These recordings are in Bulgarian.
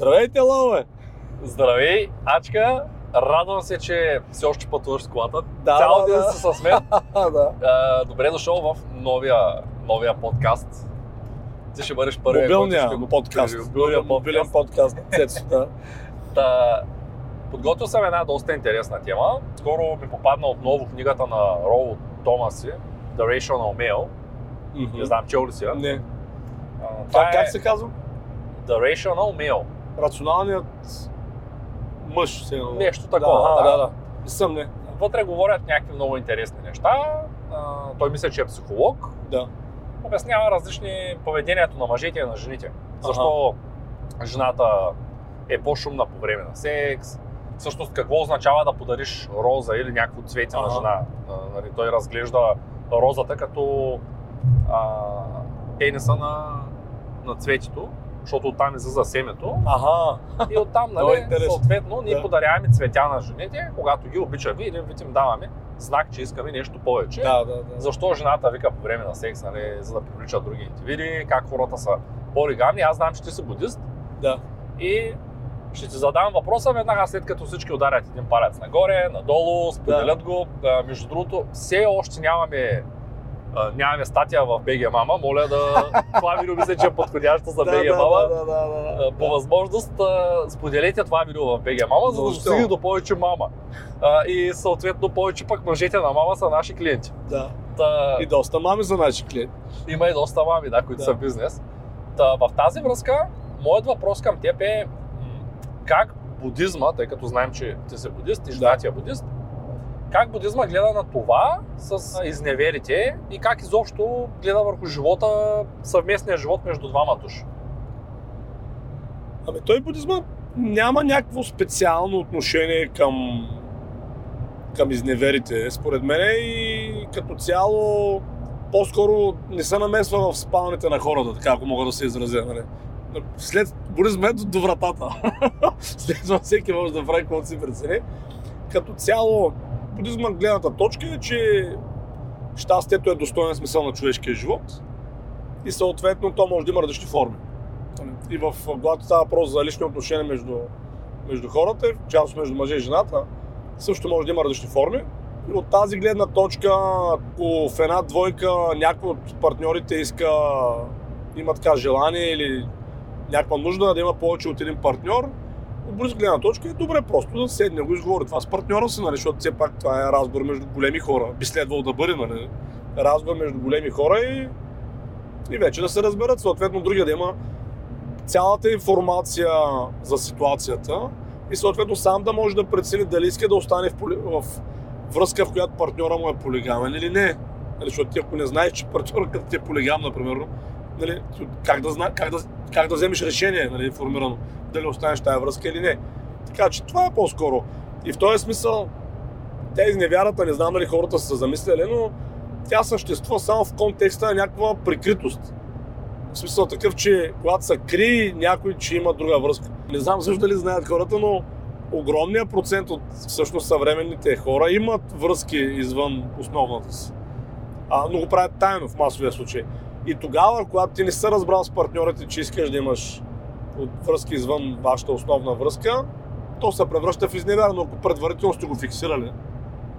Здравейте, Лове! Здравей, Ачка! Радвам се, че все още пътуваш с колата. Да, Цял да, ден да. си с мен. да. А, Добре дошъл в новия, новия подкаст. Ти ще бъдеш първият, Мобилния ще го подкаст. Мобилния Мобилен подкаст. да. Та, подготвил съм една доста интересна тема. Скоро ми попадна отново книгата на Роу Томаси, The Rational Male. Мгм. Не знам, чел ли си я? Не. А, Това е как се казва? The Rational Male. Рационалният мъж. Се едно. Нещо такова, Да, да. да, да. Не съм, не. Вътре говорят някакви много интересни неща. А, той мисля, че е психолог. Да. обяснява различни поведението на мъжете и на жените. Защо жената е по-шумна по време на секс, всъщност какво означава да подариш роза или някакво цвете на Ага. жена. А, нали, той разглежда розата като а, пениса на, на цветето, защото оттам излиза семето. Ага. И оттам, нали, интересно. съответно, ние Да. подаряваме цветя на жените, когато ги обичаме и един вид им даваме знак, че искаме нещо повече. Да, да, да. Защо жената вика по време на секс, нали, за да привлича други индивиди, как хората са полигамни. Аз знам, че ти си будист Да. и ще ти задам въпроса веднага след като всички ударят един палец нагоре, надолу, споделят го. А, между другото, все още нямаме а, нямаме статия в BG Мама. Моля да... Това видео мисля, че е подходящо за да, да, Мама. да, да, да, да. По възможност споделете това видео в BG Мама, за да достигне до повече мама. А, и съответно повече пък мъжете на мама са наши клиенти. Да. Та, И доста мами за наши клиенти. има и доста мами, да, които Да. са в бизнес. Та, в тази връзка, моят въпрос към теб е как будизма, тъй като знаем, че ти си будист и жена ти е будист, как будизма гледа на това с изневерите и как изобщо гледа върху живота, съвместния живот между двама души? Ами той будизма няма някакво специално отношение към, към изневерите, според мен и като цяло по-скоро не се намесва в спалните на хората, така ако мога да се изразя. Нали? След будизма е до, вратата. След това всеки може да прави каквото си прецени. Като цяло будизма гледната точка е, че щастието е достоен смисъл на човешкия живот и съответно то може да има различни форми. И в, когато става въпрос за лични отношения между, между хората, в частност между мъже и жената, също може да има различни форми. И от тази гледна точка, ако в една двойка някой от партньорите иска, има така желание или някаква нужда да има повече от един партньор, от буддийска гледна точка е добре просто да седне го изговори това с партньора си, нали, защото все пак това е разговор между големи хора. Би следвало да бъде, нали? Разговор между големи хора и, и вече да се разберат. Съответно, другия да има цялата информация за ситуацията и съответно сам да може да прецени дали иска да остане в, поли... в връзка, в която партньора му е полигамен или не. Нали, защото ти ако не знаеш, че партньорът ти е полигам, например, нали, как, да зна... как, да... как да вземеш решение нали, информирано, дали останеш тази връзка или не. Така че това е по-скоро. И в този смисъл, те изневярата, не знам дали хората са се но тя съществува само в контекста на някаква прикритост. В смисъл такъв, че когато се крие някой, че има друга връзка. Не знам също дали знаят хората, но огромният процент от всъщност съвременните хора имат връзки извън основната си. А, но го правят тайно в масовия случай. И тогава, когато ти не се разбрал с партньорите, че искаш да имаш от връзки извън вашата основна връзка, то се превръща в изневяра, но ако предварително сте го фиксирали,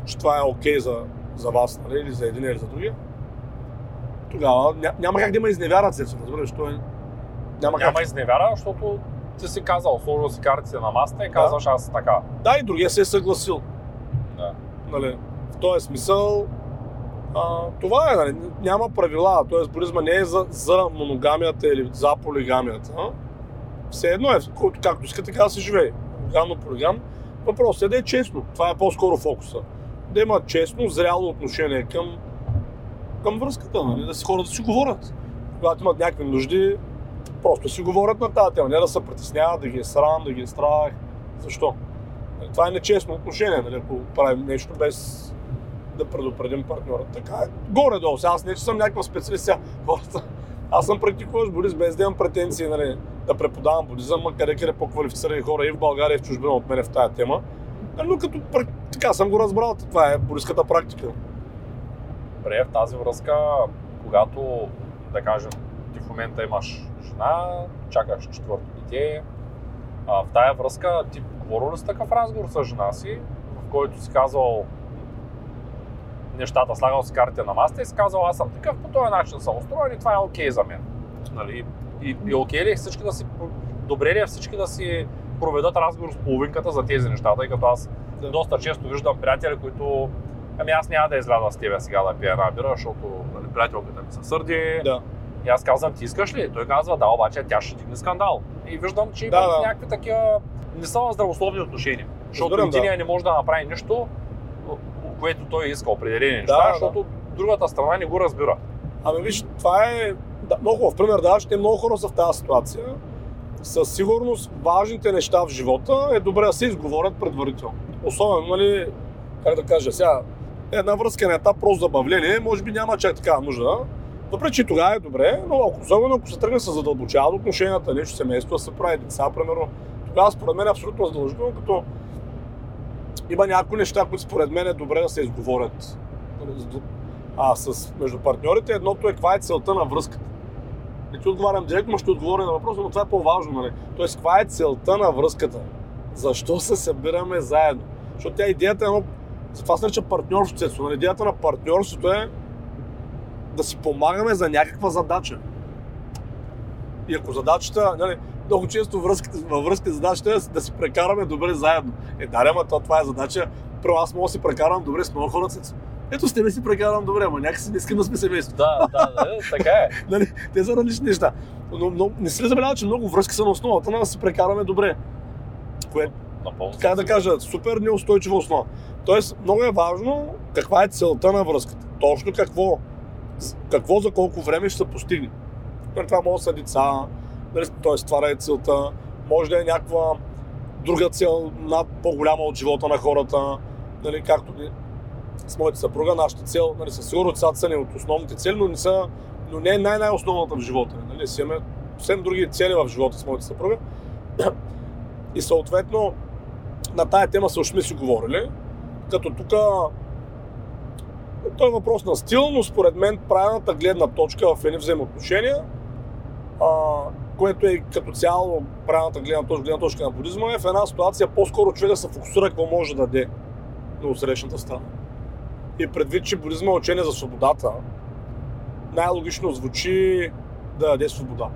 че това е окей за, за вас, нали, или за един или за другия, тогава ня, няма как да има изневяра, се разбираш, то е... Няма как. Няма изневяра, защото ти си казал, сложил си картите на масата и казваш аз така. Да, и другия се е съгласил. Да. Нали, в този смисъл, а, това е, нали, няма правила, т.е. будизма не е за, за моногамията или за полигамията. А? Все едно е, който както иска, така да се живее. Моногамно, полигам. Въпросът е да е честно. Това е по-скоро фокуса. Да има честно, зряло отношение към, към връзката, нали? да си хората си говорят. Когато имат някакви нужди, просто си говорят на тази тема, не да се притесняват, да ги е срам, да ги е страх. Защо? Нали, Това е нечестно отношение, нали, ако правим нещо без да предупредим партньора. Така е. Горе-долу. Аз не, че съм някаква специалист. Хората, аз съм практикуващ будист, без да имам претенции нали, да преподавам будизъм, а къде къде по-квалифицирани хора и в България, и в чужбина от мене в тая тема. Нали, Но като така съм го разбрал, това е будистката практика. Добре, в тази връзка, когато, да кажем, ти в момента имаш жена, чакаш четвърто дете, тая връзка ти говорил ли си такъв разговор с жена си, в който си казал нещата, слагал си картите на масата и си казал аз съм такъв, по този начин съм устроен и това е окей за мен. Нали? И, и окей ли е всички да си, добре ли е всички да си проведат разговор с половинката за тези неща, тъй като аз Да. доста често виждам приятели, които ами аз няма да изляза с тебе сега да пия една бира, защото нали, приятелката ми се сърди. Да. И аз казвам, ти искаш ли? Той казва, да, обаче тя ще дигне скандал. И виждам, че Да, имат да. някакви такива не са здравословни отношения. Защото единия не може да направи нищо, което той иска, определени неща, Да, да. защото другата страна не го разбира. Ами виж, това е да, много хубав пример, да, ще много хора са в тази ситуация. Със сигурност важните неща в живота е добре да се изговорят предварително. Особено, нали, как да кажа, сега, една връзка на етап просто забавление, може би няма чак такава нужда. Въпреки, че тогава е добре, но ако, особено ако се тръгне се задълбочават отношенията, нещо семейство, да се прави деца, примерно, тогава според мен е абсолютно задължително, като има някои неща, които според мен е добре да се изговорят. А с, между партньорите едното е каква е целта на връзката. Не ти отговарям директно, но ще отговоря на въпроса, но това е по-важно. Нали? Тоест, каква е целта на връзката? Защо се събираме заедно? Защото тя идеята е едно... Това се нарича партньорството. Нали? Идеята на партньорството е да си помагаме за някаква задача. И ако задачата, нали, много често връзката, във връзка задачата е да си прекараме добре заедно. Е, да, ама то, това е задача. Първо аз мога да си прекарам добре с много хора. Ето с тебе си прекарам добре, ама някакси не искам да сме семейство. Да, да, да, така е. Нали, те са различни неща. Но, но не си ли забелява, че много връзки са на основата на да си прекараме добре. Което, така да кажа, супер неустойчива основа. Тоест, много е важно каква е целта на връзката. Точно какво, какво за колко време ще се постигне. Това може да са деца, нали, т.е. това е целта, може да е някаква друга цел, над по-голяма от живота на хората, нали, както с моята съпруга, нашата цел, нали, със сигурност децата са ни от основните цели, но не, са, но не е най-най-основната в живота. Нали, си имаме съвсем други цели в живота с моята съпруга. И съответно, на тая тема също сме си говорили, като тук той е въпрос на стил, но според мен правилната гледна точка в едни взаимоотношения, а, което е като цяло правилната гледна точка, гледна точка на будизма, е в една ситуация по-скоро човек да се фокусира какво може да даде на отсрещната страна. И предвид, че будизма е учение за свободата, най-логично звучи да даде свобода.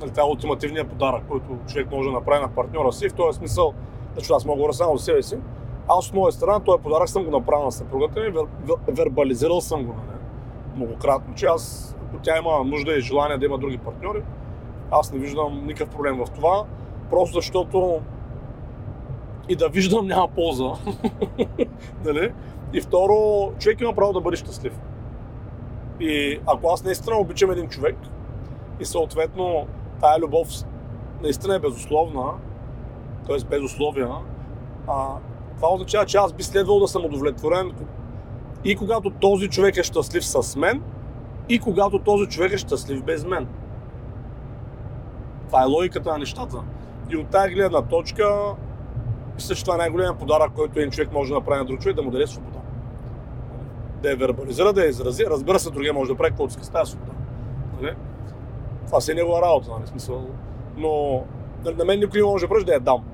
Нали, това е ултимативният подарък, който човек може да направи на партньора си. В този смисъл, защото аз мога да само за себе си, аз от моя страна този подарък съм го направил на съпругата ми, вер, вер, вербализирал съм го на нея многократно, че аз, ако тя има нужда и желание да има други партньори, аз не виждам никакъв проблем в това, просто защото и да виждам няма полза. нали? И второ, човек има право да бъде щастлив. И ако аз наистина обичам един човек и съответно тая любов наистина е безусловна, т.е. без условия, а, това означава, че аз би следвал да съм удовлетворен и когато този човек е щастлив с мен, и когато този човек е щастлив без мен. Това е логиката на нещата. И от тази гледна точка, мисля, че това е най-големият подарък, който един човек може да направи на друг човек, да му даде свобода. Да я вербализира, да я изрази. Разбира се, другия може да прави каквото иска с тази свобода. Нали? Това си е негова работа, нали? Смисъл. Но нали, на мен никой не може да пръж да я дам.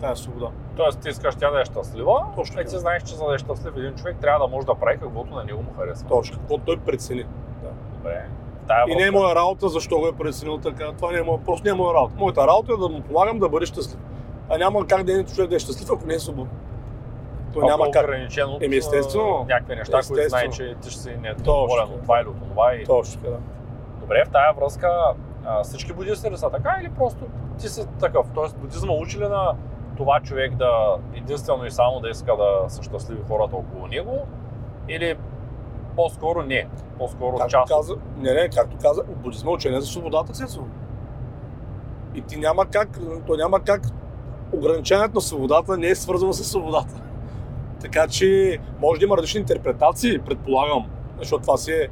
Тази свобода. Тоест ти искаш тя да е щастлива, Точно и ти знаеш, че за да е щастлив един човек трябва да може да прави каквото на него му харесва. Точно, какво той прецени. Добре. Тая И не е моя работа защо го е преценил така. Това не е моя, просто не е моя работа. Моята работа е да му помагам да бъде щастлив. А няма как да е човек да е щастлив, ако не е свободен. То няма е как. ограничен от Еми, естествено. някакви неща, които знае, че ти ще си недоволен Точно. от това или от това. И... Точно така, да. Добре, в тая връзка а, всички будисти ли са така или просто ти си такъв? Тоест будизма учи ли на това човек да единствено и само да иска да са щастливи хората около него? Или по-скоро не? По-скоро Както част каза, не, не, както каза, будизма е учение за свободата, естествено. И ти няма как, то няма как, ограничението на свободата не е свързано с свободата. Така че може да има различни интерпретации, предполагам, защото това си е,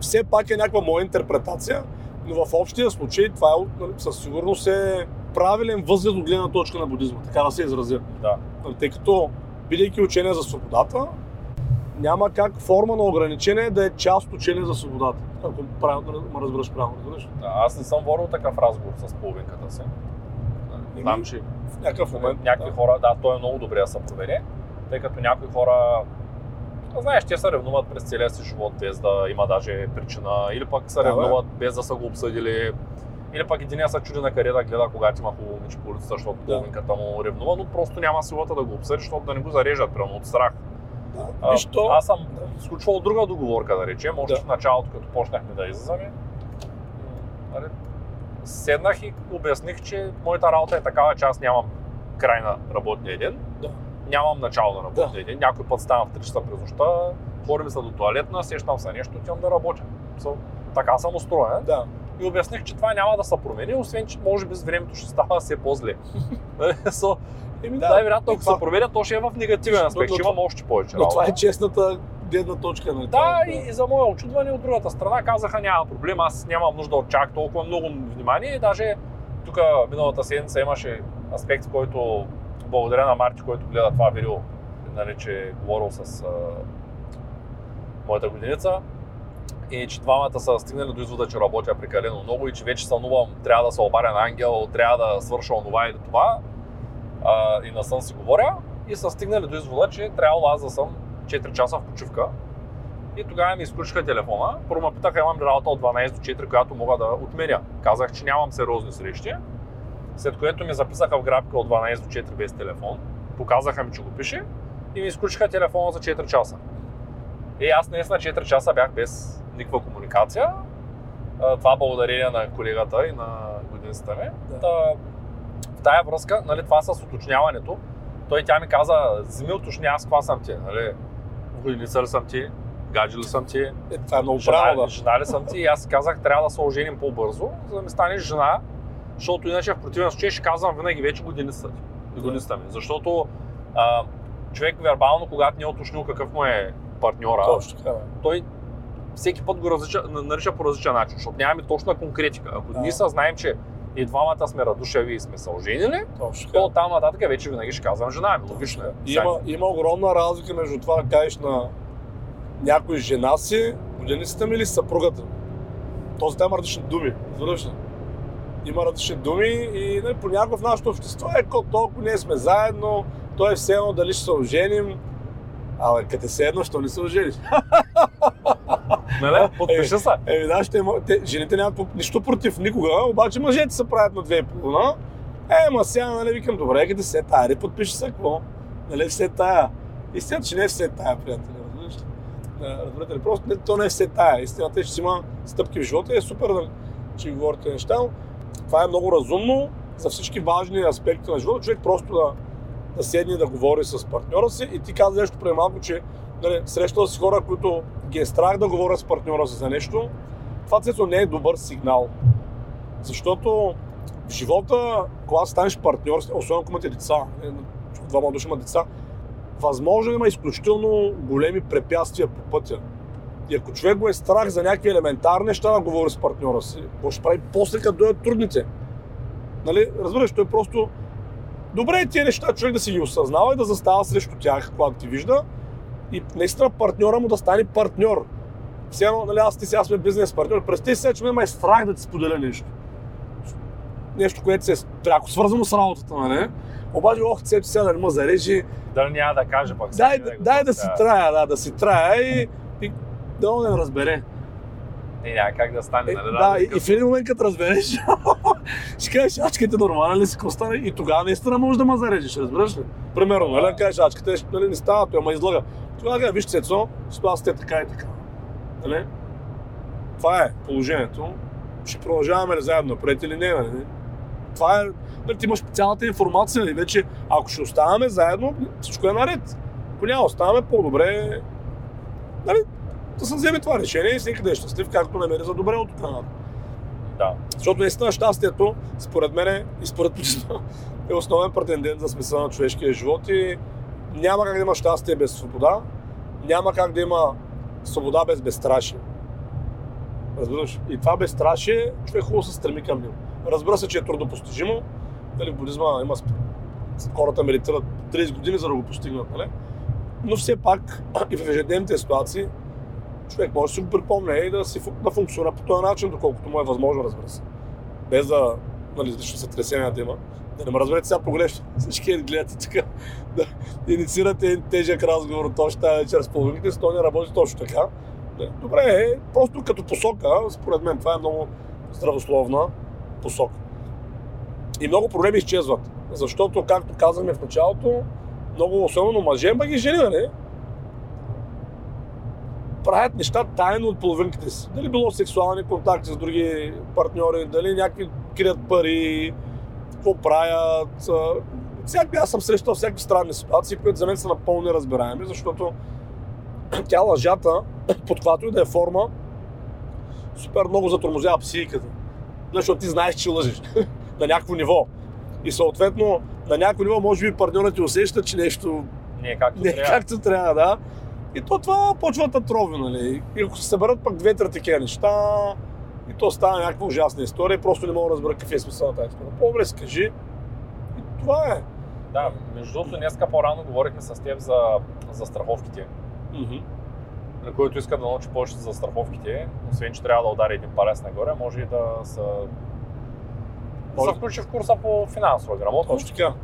все пак е някаква моя интерпретация, но в общия случай това е, със сигурност е правилен възглед от гледна точка на будизма, така да се изразя. Да. Тъй като, бидейки учение за свободата, няма как форма на ограничение да е част от учение за свободата. Ако правилно ме разбираш правилно, разбираш? Да, аз не съм водил такъв разговор с половинката си. Знам, че В някакъв момент. някакви да. хора, да, той е много добре да се провери, тъй като някои хора, знаеш, те се ревнуват през целия си живот без да има даже причина, или пък се Да, ревнуват без да са го обсъдили, или пък един се чуди на къде да гледа, когато има хубаво момиче по улицата, защото Да. половинката му ревнува, но просто няма силата да го обсъди, защото да не го зарежат, прямо от страх. Да. То, Аз съм Да. сключвал друга договорка, да речем, още Да. в началото, като почнахме да излизаме. Нали, седнах и обясних, че моята работа е такава, че аз нямам край на работния ден. Да. Нямам начало на работния ден. Някой път ставам в 3 часа през нощта, ходим се до туалетна, сещам се нещо, отивам да работя. So, така съм устроен. да. И обясних, че това няма да се промени, освен че може би с времето ще става все по-зле. so, Еми, да, най-вероятно, ако това- се променя, то ще е в негативен аспект, но ще имам още повече Но това е честната гледна точка. Нали? Да, е- и, и за мое очудване от другата страна казаха няма проблем, аз нямам нужда от чак толкова много внимание. Даже тук миналата седмица имаше аспект, който благодаря на Марти, който гледа това видео, нали, че е говорил с а, моята годиница и че двамата са стигнали до извода, че работя прекалено много и че вече сънувам, трябва да се обаря на ангел, трябва да свърша онова или това. А, и на сън си говоря и са стигнали до извода, че трябвало аз да съм 4 часа в почивка. И тогава ми изключиха телефона. Първо ме питаха, имам ли работа от 12 до 4, която мога да отменя. Казах, че нямам сериозни срещи. След което ми записаха в графика от 12 до 4 без телефон. Показаха ми, че го пише. И ми изключиха телефона за 4 часа. И аз наистина 4 часа бях без никаква комуникация. Това благодарение на колегата и на годиницата ми. Да. Та, в тая връзка, нали, това с уточняването, той тя ми каза, вземи уточни аз каква съм ти, нали? Годиница ли съм ти, гадже ли съм ти, Е, това е много жена, правилно. Да. жена ли съм ти и аз казах, трябва да се оженим по-бързо, за да ми станеш жена, защото иначе в противен случай ще казвам винаги вече годиницата ти, годиницата ми. Защото а, човек вербално, когато не е уточнил какъв му е партньора, Точно. Да. той всеки път го различа, на- нарича по различен начин, защото нямаме точна конкретика. Ако Да. ние съзнаем, че и двамата сме радушеви и сме се оженили, Точно то там нататък вече винаги ще казвам жена ми. Логично е. Има, има огромна разлика между това да кажеш на някой жена си, годиницата ми или съпругата. ми. Този там различни думи. Разбираш ли? Има различни думи и нали, понякога в нашето общество е ко толкова ние сме заедно, то е все едно дали ще се оженим. Абе, като се едно, що не се ожениш? Нали? Подпиши се. Еми да, ще те, жените нямат нищо против никога, обаче мъжете се правят на две и половина. Е, ма сега, нали, викам, добре, като се тая, ли подпиши се, какво? Нали, все тая. Истината, че не е все тая, приятели, разбираш ли? Разбирате ли? Просто не, то не е все тая. Истината е, че си има стъпки в живота и е супер да че говорите неща. Това е много разумно за всички важни аспекти на живота. Човек просто да, да седне и да говори с партньора си. И ти каза нещо преди малко, че нали, срещал си хора, които ги е страх да говорят с партньора си за нещо. Това цето не е добър сигнал. Защото в живота, когато станеш партньор, особено ако имате деца, е, двама души имат деца, възможно е има изключително големи препятствия по пътя. И ако човек го е страх за някакви елементарни неща да говори с партньора си, какво ще прави после, като дойдат трудните? Нали? Разбираш, той просто добре е тия неща човек да си ги осъзнава и да застава срещу тях, когато ти вижда. И наистина партньора му да стане партньор. Все едно, нали, аз ти сега сме бизнес партньор. Представи си, че ме има е страх да ти споделя нещо. Нещо, което се е пряко свързано с работата, нали? Обаче, ох, цето сега да не ме зарежи. Дали няма да каже пък. Дай, го дай да си трая, да, да си трая и, и да не разбере. Не, няма как да стане, Е, нали? да, и, Разлика. и в един момент, като разбереш, ще кажеш, ачките нормален ли си, какво стане? И тогава наистина можеш да ме зарежеш, разбираш ли? Примерно, нали, да кажеш, ачките нали, не става, той ме излага. Тогава кажа, виж, Цецо, ситуацията е така и така. Нали? Това е положението. Ще продължаваме ли заедно напред или не, нали? Това е, нали, ти имаш цялата информация и вече, ако ще оставаме заедно, всичко е наред. Ако няма оставаме, по-добре нали, да се вземе това решение и всеки да е щастлив, както намери за добре от тук. Да. Защото наистина щастието, според мен и според е основен претендент за смисъла на човешкия живот и няма как да има щастие без свобода, няма как да има свобода без безстрашие. Разбираш? И това безстрашие, човек хубаво се стреми към него. Разбира се, че е трудно постижимо. Нали, в будизма има хората медитират 30 години, за да го постигнат. Нали? Но все пак и в ежедневните ситуации човек може да си го припомня и да, си, да функционира по този начин, доколкото му е възможно, разбира се. Без да нали, лично сътресения да има. Да не ме разберете сега погрешно. Всички гледате тук да инициирате един тежък разговор точно тази вечер с половините, то не работи точно така. Добре, е, просто като посока, според мен това е много здравословна посока. И много проблеми изчезват. Защото, както казахме в началото, много особено мъже, ма ги жени, нали? правят неща тайно от половинките си. Дали било сексуални контакти с други партньори, дали някакви крият пари, какво правят. Всякакви, аз съм срещал всякакви странни ситуации, които за мен са напълно неразбираеми, защото тя лъжата, под каквато и да е форма, супер много затормозява психиката. Защото ти знаеш, че лъжеш на някакво ниво. И съответно, на някакво ниво, може би партньорът ти усеща, че нещо Не е както не трябва. както трябва, да. И то това почва да трови, нали. И ако се съберат пък две-три такива неща, и то става някаква ужасна история, и просто не мога да разбера какъв е смисъл на тази история. По-добре си кажи. И това е. Да, между другото, днеска по-рано говорихме с теб за, за страховките. Мгм. на който иска да научи повече за страховките, освен че трябва да удари един палец нагоре, може и да се, да се включи в курса по финансова грамотност. Точно така.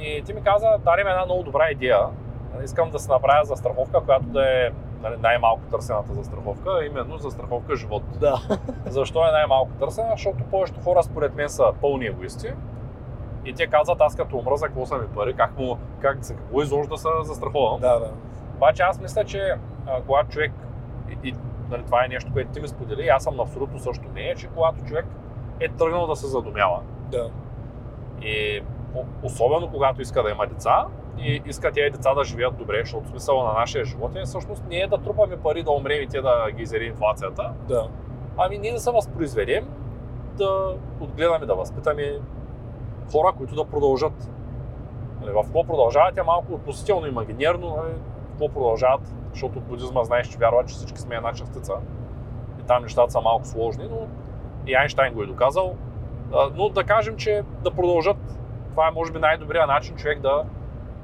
И ти ми каза, даде ми една много добра идея. Нали, Искам да се направя застраховка, която да е нали, най-малко търсената застраховка, а именно застраховка живот. Да. Защо е най-малко търсена? Защото повечето хора според мен са пълни егоисти. И те казват, аз като умра, за какво са ми пари, как, му, как, за какво изобщо да се застраховам. Да, да. Обаче аз мисля, че а, когато човек, и, и нали, това е нещо, което ти ми сподели, и аз съм абсолютно също мнение, че когато човек е тръгнал да се задумява, Да. и особено когато иска да има деца, и иска тези деца да живеят добре, защото смисъла на нашия живот е всъщност не е да трупаме пари да умрем и те да ги изяде инфлацията, Да. ами ние да се възпроизведем, да отгледаме, да възпитаме хора, които да продължат. Нали, В какво продължават е малко относително имагинерно, нали, какво продължават, защото от будизма знаеш, че вярва, че всички сме една частица. И там нещата са малко сложни, но и Айнштайн го е доказал. Но да кажем, че да продължат. Това е може би най-добрият начин човек да...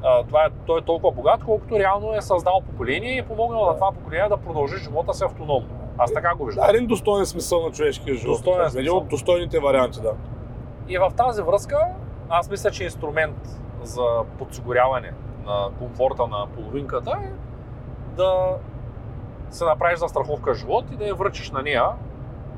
а, Това е, той е толкова богат, колкото реално е създал поколение и е помогнал на това поколение да продължи живота си автономно. Аз така го виждам. Да, един достоен смисъл на човешкия живот. Достоен Един смисъл. от достойните варианти, да. И в тази връзка, аз мисля, че инструмент за подсигуряване на комфорта на половинката е да се направиш застраховка живот и да я връчиш на нея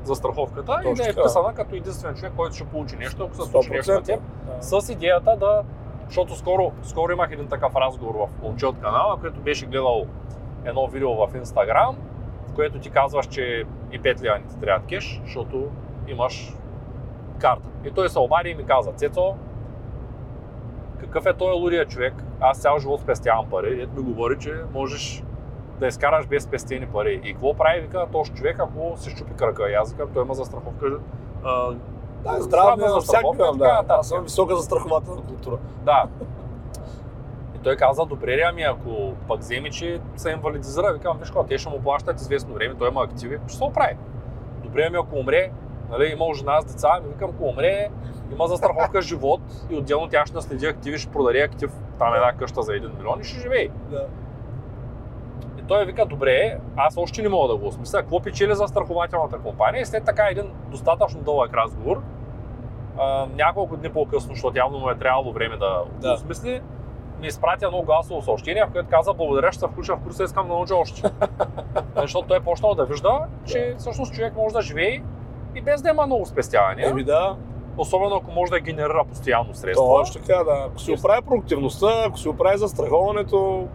застраховката и Точно да е вписана като единствен човек, който ще получи нещо, ако се случи нещо на 100%. теб. Да. С идеята да, защото скоро, скоро имах един такъв разговор в момче от канала, който беше гледал едно видео в Инстаграм, в което ти казваш, че и 5 лева не ти трябва кеш, защото имаш карта. И той се обади и ми каза, Цецо, какъв е той лудия човек? Аз цял живот спестявам пари. Ето ми говори, че можеш да изкараш без спестени пари. И какво прави, вика, този човек, ако се щупи крака? И аз викам, той има застраховка. А, Да, здраве на застраховка всякакъв, и така да. Аз съм висока застрахователна култура. Да. И той каза, добре, ли, ами ако пък вземе, че се инвалидизира, викам, виж какво, те ще му плащат известно време, той има активи, ще се оправи. Добре, ами ако умре, нали, има жена с деца, ами викам, ако умре, има застраховка живот и отделно тя ще наследи активи, ще продаде актив, там е една къща за 1 милион и ще живее. Да. И той вика, добре, аз още не мога да го осмисля, какво печели за страхователната компания и след така един достатъчно дълъг разговор, а, няколко дни по-късно, защото явно му е трябвало време да, Да. осмисли, ми изпрати едно гласово съобщение, в което каза, благодаря, ще се включа в курса, искам да науча още. защото той е почнал да вижда, че всъщност човек може да живее и без да има много спестявания, Еми да, особено ако може да генерира постоянно средства. точно така, да. Ако си оправи продуктивността, ако си оправи застраховането,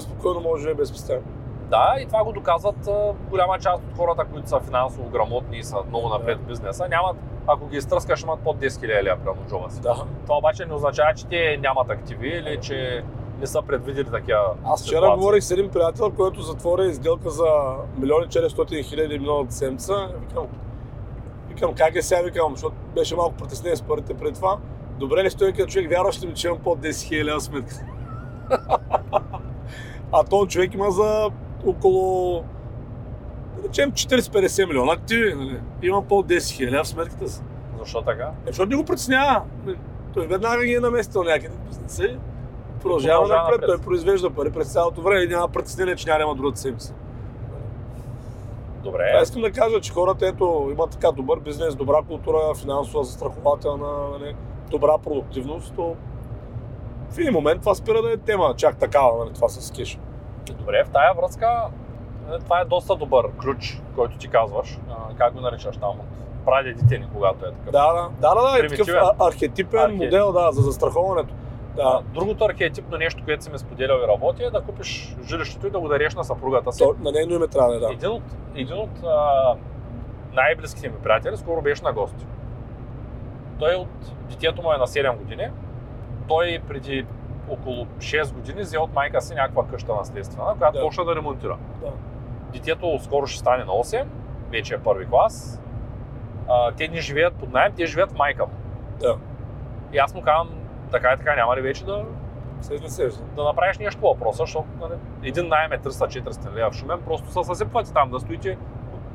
спокойно може да живее без спестяване. Да, и това го доказват голяма част от хората, които са финансово грамотни и са много напред в бизнеса. Нямат, ако ги изтръскаш, имат под 10 000 лева прямо джоба си. Да. Това обаче не означава, че те нямат активи или че не са предвидели такива Аз вчера ситуации. говорих с един приятел, който затвори изделка за милиони 400 хиляди миналата седмица. Викам, викам, как е сега, викам, защото беше малко притеснен с парите преди това. Добре ли стои като човек, вярваш ли ми, че имам под 10 хиляди сметка? а този човек има за около да речем 40-50 милиона активи. Нали? Има под 10 хиляди в сметката си. Защо така? Е, защото не го притеснява. Той веднага ги е наместил някъде и продължава Продължава напред. напред. Той произвежда пари през цялото време и няма притеснение, че няма другата седмица. Добре. Това искам да кажа, че хората ето, имат така добър бизнес, добра култура, финансова, застрахователна. Нали. добра продуктивност, то в един момент това спира да е тема, чак такава, нали, това с кеш. Добре, в тая връзка е, това е доста добър ключ, който ти казваш. А, Как го наричаш там от прадедите ни, когато е такъв. Да, да, да, да, да е такъв архетипен Архетип. модел, да, за застраховането. Да, Другото архетипно нещо, което си ме споделял и работи е да купиш жилището и да го дареш на съпругата си. то, на нейно име трябва е, да. Един от, един от а, най-близките ми приятели скоро беше на гости. Той от детето му е на 7 години. Той преди около 6 години взе от майка си някаква къща наследствена, която Да. почна да ремонтира. Да. Детето скоро ще стане на 8, вече е първи клас. А, те не живеят под найем, те живеят в майка му. Да. И аз му казвам, така и така няма ли вече да, Сеща, сеща. да направиш нещо въпроса, защото нали, един найем е 300-400 лева в Шумен, просто се съсипвате там да стоите.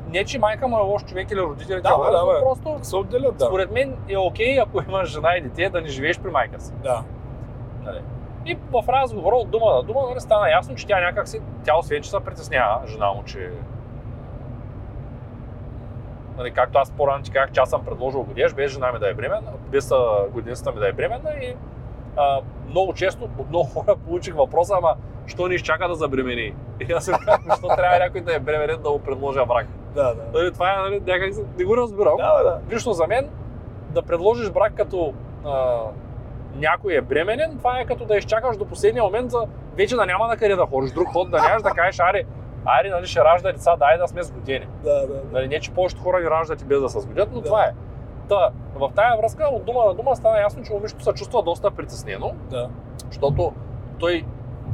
Не, че майка му е лош човек или родителите, Да, му, да, бе. просто Се отделят, да. според мен е окей, ако имаш жена и дете, да не живееш при майка си. Да. Нали. И в разговора от дума на дума нали, стана ясно, че тя някак си, тя освен, че се притеснява жена му, че нали, както аз по-рано ти казах, че аз съм предложил годиш, без жена ми да е бременна, без а, годиницата ми да е бременна и а, много често от много хора получих въпроса, ама що не изчака да забремени? И аз си казвам, защо трябва някой да е бременен да му предложа брак? Да, да. Нали, това е, нали, някак не го разбирам. Да, да. Лично за мен, да предложиш брак като а, някой е бременен, това е като да изчакаш до последния момент, за вече да няма на къде да ходиш, друг ход да нямаш, да кажеш, аре, аре, нали, ще ражда деца, дай да сме сгодени. Да, да, да. Нали, не, че повечето хора ги раждат и без да се сгодят, но Да. това е. Та, в тая връзка от дума на дума стана ясно, че момичето се чувства доста притеснено, да. защото той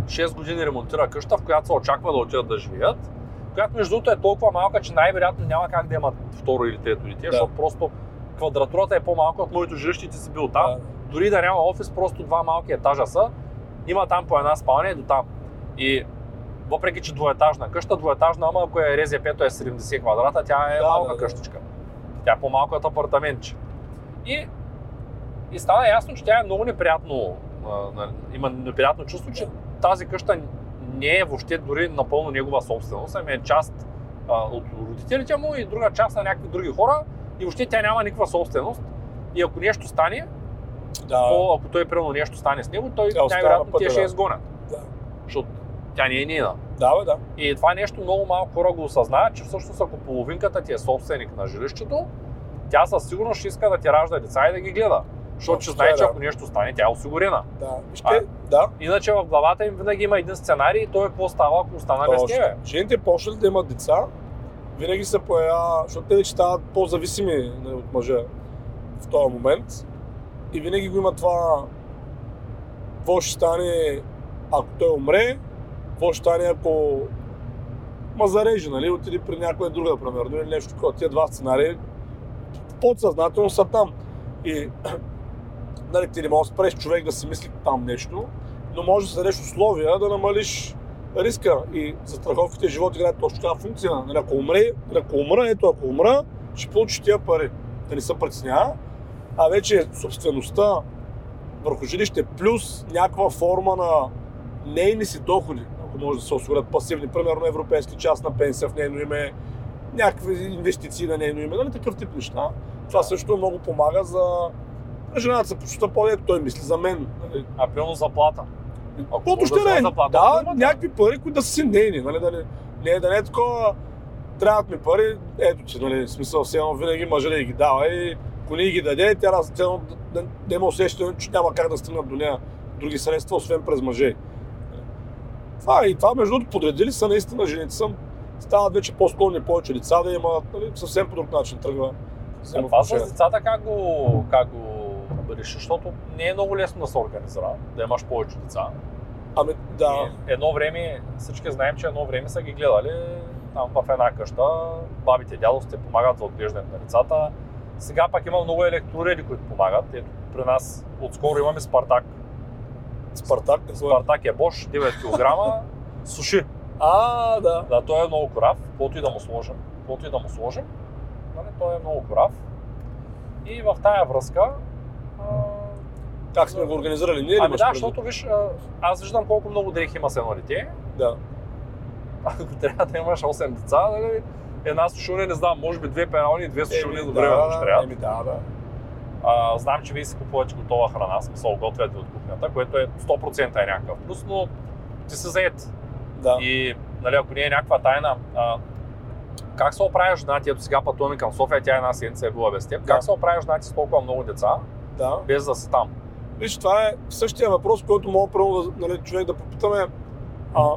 6 години ремонтира къща, в която се очаква да отидат да живеят, която между другото е толкова малка, че най-вероятно няма как да имат второ или трето дете, Да. защото просто квадратурата е по-малка от моето жилище и ти си бил там. Да. Дори да няма офис, просто два малки етажа са. Има там по една спалня и до там. И въпреки, че двоетажна къща, двоетажна, ама ако е РЗП-то е 70 квадрата, тя е Да, малка да, да. къщичка. Тя е по-малко от апартаментче. И, и стана ясно, че тя е много неприятно, има неприятно чувство, че тази къща не е въобще дори напълно негова собственост, ами е част а, от родителите му и друга част на някакви други хора и въобще тя няма никаква собственост. И ако нещо стане, Да. то, ако той примерно нещо стане с него, той Тя най-вероятно те ще да. изгонят. Да. Защото тя не е нейна. Да, бе, да. И това нещо много малко хора го осъзнават, че всъщност ако половинката ти е собственик на жилището, тя със сигурност ще иска да ти ражда деца и да ги гледа. Защото Точно знае, е, че ако нещо стане, тя е осигурена. Да. Вижте, А, да. Иначе в главата им винаги има един сценарий и той е какво става, ако остана без тебе. Жените почнат да имат деца, винаги се появява, защото те вече стават по-зависими от мъжа в този момент. И винаги го има това, какво ще стане, ако той умре, какво ще стане, ако ма зареже, нали, отиде при някоя друга, примерно, или нещо такова. Тия два сценария подсъзнателно са там. И нали, ти не можеш да спреш човек да си мисли там нещо, но може да създадеш условия да намалиш риска и застраховките живот играят точно такава функция. Нали, ако умре, ако умра, ето ако умра, ще получиш тия пари. Да не се притеснява. А вече собствеността върху жилище плюс някаква форма на нейни си доходи, ако може да се осигурят пасивни, примерно европейски част на пенсия в нейно име, някакви инвестиции на нейно име, нали, такъв тип неща. Това също много помага за жената се почувства по-лето, той мисли за мен. Нали. А примерно заплата. Каквото ще да е. заплата, Да, някакви пари, които да са си нейни, нали, да не, не, да не е такова, трябват ми пари, ето че, нали, смисъл, все едно винаги мъжа да ги дава и ако не ги даде, тя раз, да, да, има усещане, че няма как да стигнат до нея други средства, освен през мъже. Това и това, между другото, подредили са наистина жените са, стават вече по-склонни повече деца да имат, нали, съвсем по друг начин тръгва. Това с децата как го, как го решиш? Защото не е много лесно да се организира, да имаш повече деца. Ами, да. И едно време, всички знаем, че едно време са ги гледали там в една къща. Бабите, дядовците помагат за отглеждането на децата. Сега пак има много електрорели, които помагат. Ето, при нас отскоро имаме Спартак. Спартак, какво? Спартак е Бош, 9 кг, суши. А, да. Да, той е много корав, каквото и да му сложим. Каквото и да му сложим, нали, той е много корав. И в тая връзка, а, Как сме го организирали? Ние ли ами да, предвид? защото виж, аз виждам колко много дрехи има с едно дете. Да. Ако трябва да имаш 8 деца, нали, една сушилня, не знам, може би две перални и две сушилни Еми, до време ще да, трябва. еми, да, да. А, знам, че вие си купувате готова храна, смисъл готвяте от кухнята, което е 100% е някакъв плюс, но ти си заед. Да. И нали, ако не е някаква тайна, а, как се оправя жена ти, ето сега пътуваме към София, тя една седмица е била без теб, Да. как се оправя жена ти с толкова много деца, да. без да си там? Виж, това е същия въпрос, който мога първо да, нали, човек да попитаме. А,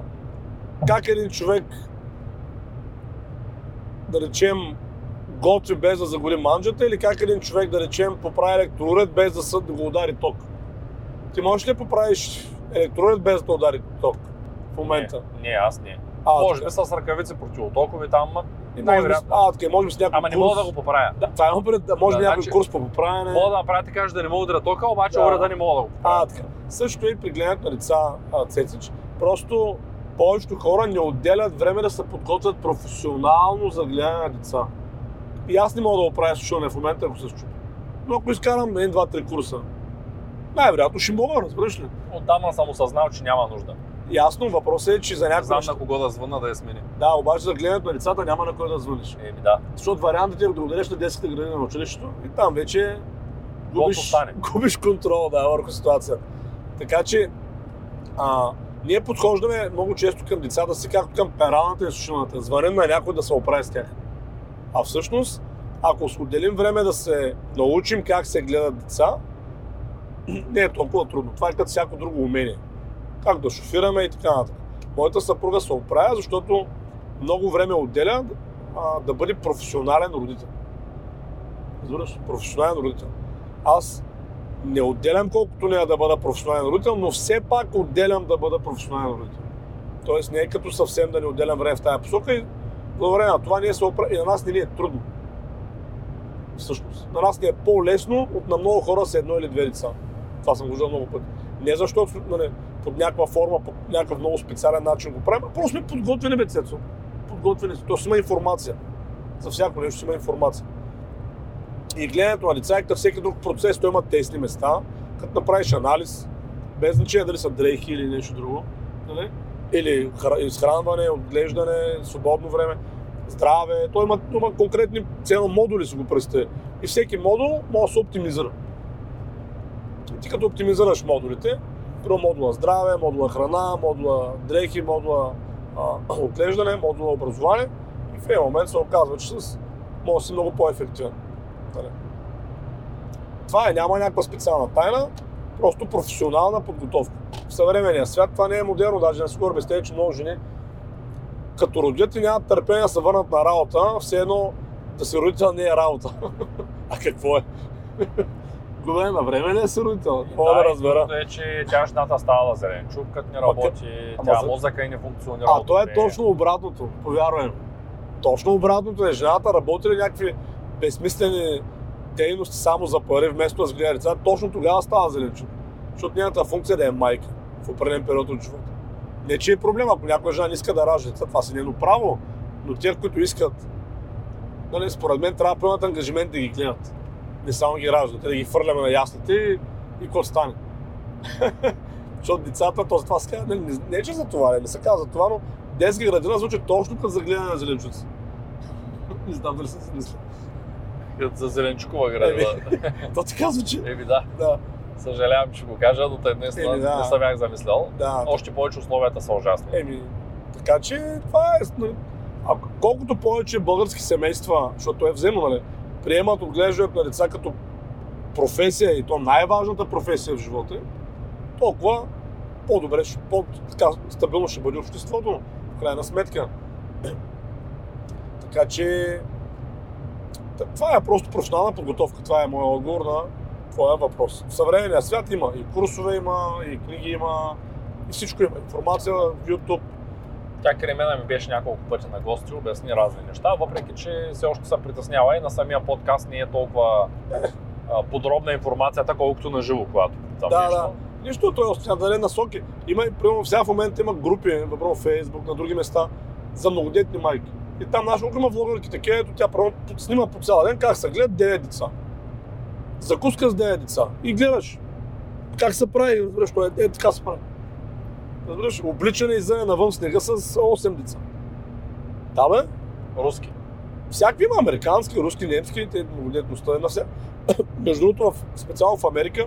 как един човек, да речем, готви без да загори манджата или как един човек, да речем, поправи електроуред без да, съд, да го удари ток? Ти можеш ли да поправиш електроуред без да удари ток в момента? Не, не аз не. А, Може така. би с ръкавици противотокови там, И най-вероятно. а, така, може би с някой Ама не мога да го поправя. Да, това имам пред, да, може Да, някой значи- курс по поправяне. Мога да направя така, че да не мога да тока, обаче Да. уреда не мога да го поправя. А, така. Също и при гледането на деца, Цецич. Просто повечето хора не отделят време да се подготвят професионално за гледане на деца. И аз не мога да го правя слушане в момента, ако се счупя. Но ако изкарам един, два, три курса, най-вероятно ще мога, разбираш ли? Отдавна съм осъзнал, че няма нужда. Ясно, въпросът е, че за някои знам неща... на кого да звънна да я смени. Да, обаче за гледането на децата няма на кой да звъниш. Еми да. Защото вариантът е да го дадеш на детската градина на училището и там вече губиш, губиш контрол да, върху ситуацията. Така че а, ние подхождаме много често към децата си, както към пералната и сушилната. Звънем на някой да се оправи с тях. А всъщност, ако отделим време да се научим как се гледат деца, не е толкова трудно. Това е като всяко друго умение. Как да шофираме и така нататък. Моята съпруга се оправя, защото много време отделя а, да бъде професионален родител. Разбираш? Професионален родител. Аз не отделям колкото не да бъда професионален родител, но все пак отделям да бъда професионален родител. Тоест не е като съвсем да не отделям време в тази посока и благодарение на това ние се опра... и на нас не ни е трудно. Всъщност. На нас ни е по-лесно от на много хора с едно или две деца. Това съм го много пъти. Не защото нали, под някаква форма, под някакъв много специален начин го правим, а просто сме подготвени, бе, Цецо. Подготвени. То си има информация. За всяко нещо си има информация. И гледането на деца е като всеки друг процес, той има тесни места, като направиш анализ, без значение дали са дрехи или нещо друго, нали? или хра- изхранване, отглеждане, свободно време, здраве, той има, има конкретни цел модули, си го представи. И всеки модул може да се оптимизира. И ти като оптимизираш модулите, първо модула здраве, модула храна, модула дрехи, модула а, отглеждане, модула образование, и в един момент се оказва, че с, може да си много по-ефективен. Това е, няма някаква специална тайна, просто професионална подготовка. В съвременния свят това не е модерно, даже не скоро без че много жени като родят и нямат търпение да се върнат на работа, все едно да си родител не е работа. а какво е? Губене на време ли е си родител? Мога да, и разбера. е, че тя жената става зеленчук, като не работи, Ама тя за- мозъка и не функционира. А то е добре. точно обратното, повярвай ми. Точно обратното е. Жената работи ли някакви безсмислени дейности само за пари, вместо да сгледа деца, точно тогава става зеленчук. Защото нейната функция е да е майка в определен период от живота. Не, че е проблем, ако някоя жена не иска да ражда деца, това си нейно право, но те, които искат, нали, според мен трябва да поемат ангажимент да ги гледат. Не само ги раждат, да ги хвърляме на ясните и, какво стане. Защото децата, то това се казва, нали, не, не, че за това, не, не се казва за това, но детска градина звучи точно като за гледане на зеленчуци. не знам дали съм си мисля. Като за зеленчукова градина. То така звучи. Еми да, Да, съжалявам, че го кажа, но те днес Еми, да. не съм бях замислял. да. Още повече условията са ужасни. Еми, така че това е. нали, А колкото повече български семейства, защото е взаимно, нали, приемат отглеждането на деца като професия и то най-важната професия в живота, толкова по-добре, по-стабилно ще бъде обществото, в крайна сметка. Така че това е просто професионална подготовка. Това е моят отговор на твоя въпрос. В съвременния свят има и курсове има, и книги има, и всичко има. Информация в YouTube. Тя Кремена ми беше няколко пъти на гости, обясни разни неща, въпреки че все още се притеснява и на самия подкаст не е толкова подробна информацията, колкото на живо, когато там Да, нещо. да. Нищо, той ще даде насоки. Има примерно, сега в момента има групи, например, в Facebook, на други места, за многодетни майки. И там нашо има влогърки такива, ето тя примерно, снима по цял ден как се гледат 9 деца. Закуска с 9 деца. И гледаш как се прави, разбираш, е, е така се прави. Разбираш, обличане и зъне навън снега с 8 деца. Да, бе, Руски. всякакви има американски, руски, немски, те многодетността е на всяка. Между другото, специално в Америка,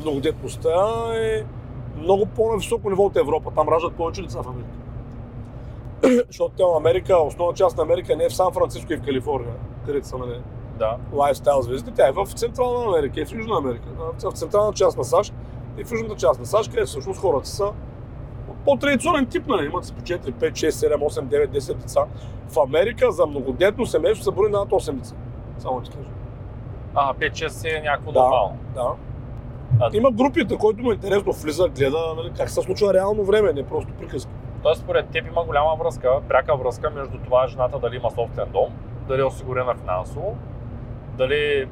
многодетността е много по-нависоко ниво от Европа. Там раждат повече деца в Америка. Защото тя Америка, основна част на Америка не е в Сан Франциско и в Калифорния, където са нали, Да. лайфстайл звездите, тя е в Централна Америка и в Южна Америка. В централна част на САЩ и в южната част на САЩ, където всъщност хората са от по-традиционен тип, нали? имат си по 4, 5, 6, 7, 8, 9, 10 деца. В Америка за многодетно семейство са брои над 8 деца. Само ти кажа. А, 5-6 е някакво Да. нормално. Да. А- Има групи, на който му е интересно, влиза, гледа нали, как се случва реално време, не просто приказки. Тоест, според теб има голяма връзка, пряка връзка между това жената дали има собствен дом, дали е осигурена финансово, дали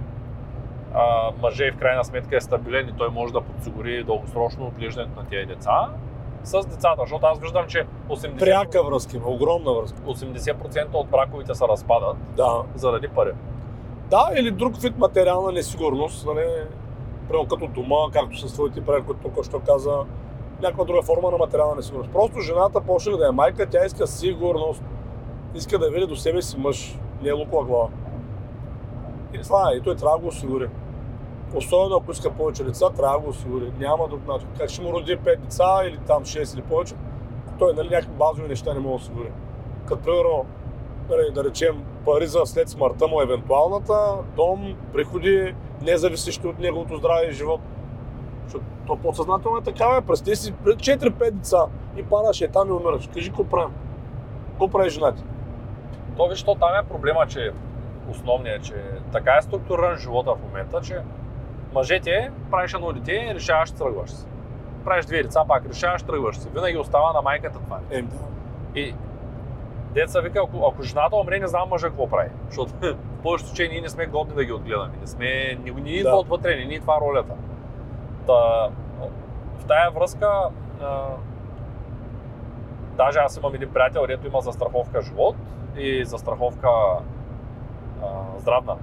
а, мъже в крайна сметка е стабилен и той може да подсигури дългосрочно отглеждането на тези деца с децата, защото аз виждам, че 80%, Пряка връзка има, огромна връзка. 80% от браковите се разпадат Да. заради пари. Да, или друг вид материална несигурност, нали, примерно като дома, както с твоите прави, които тук що каза, някаква друга форма на материална несигурност. Просто жената почне да е майка, тя иска сигурност, иска да види до себе си мъж, не е лукова глава. И това е, и той трябва да го осигури. Особено ако иска повече деца, трябва да го осигури. Няма друг начин. Как ще му роди 5 деца или там 6 или повече, той нали, някакви базови неща не може да осигури. Като примерно нали, да речем, пари за след смъртта му евентуалната, дом, приходи, независещи от неговото здраве и живот. То подсъзнателно е такава. Представи си 4-5 деца и падаш е там и умираш. Кажи, какво правим? Какво прави жена ти? То виж, то там е проблема, че основният, че така е структуриран живота в момента, че мъжете правиш едно дете, решаваш, тръгваш си. Правиш две деца, пак решаваш, тръгваш си. Винаги остава на майката това. Ем, да. И деца вика, ако, ако жената умре, не знам мъжа какво прави. Защото в повечето случаи ние не сме годни да ги отгледаме. Не сме, не идва Да. отвътре, не ни идва ролята. Та, в тая връзка, а, даже аз имам един приятел, дето има застраховка живот и застраховка а, здравна,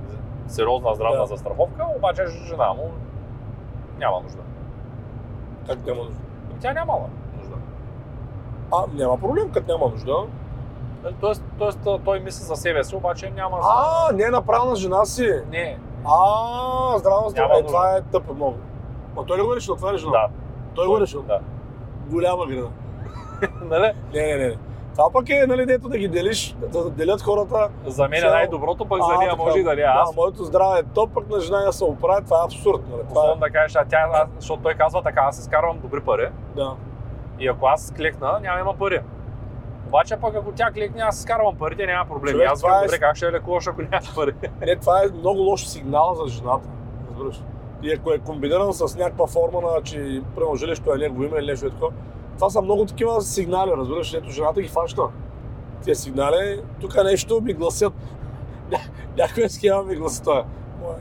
сериозна здравна Да. застраховка, обаче жена му няма нужда. Как няма нужда? И Тя нямала нужда. А, няма проблем, като няма нужда. Тоест, тоест той мисли за себе си, обаче няма. А, не е направена жена си. Не, А, здраво, здраво. Е, това е тъпо много. Ма той ли го е решил? Това е жена? да. Той го е решил. Да. Голяма града. нали? Не, не, не. Това пък е, нали, дето да ги делиш, да делят хората. За мен е най-доброто, пък за нея може и да не е аз. Да, моето здраве е топ, пък на жена я се оправи, това е абсурд. Нали? Това Особено да кажеш, а тя, защото той казва така, аз изкарвам добри пари е, да. и ако аз клекна, няма има пари. Обаче пък ако тя клекне, аз изкарвам парите, няма проблем. Човек, аз това е- добре, как ще я лекуваш, ако няма пари? Не, това е много лош сигнал за жената. Разбираш? И ако е комбиниран с някаква форма на, че примерно жилището е негово име или нещо е такова, това са много такива сигнали, разбираш? Ето жената ги фаща. Тия сигнали, тук нещо ми гласят. Ня- Някоя схема ми гласи това.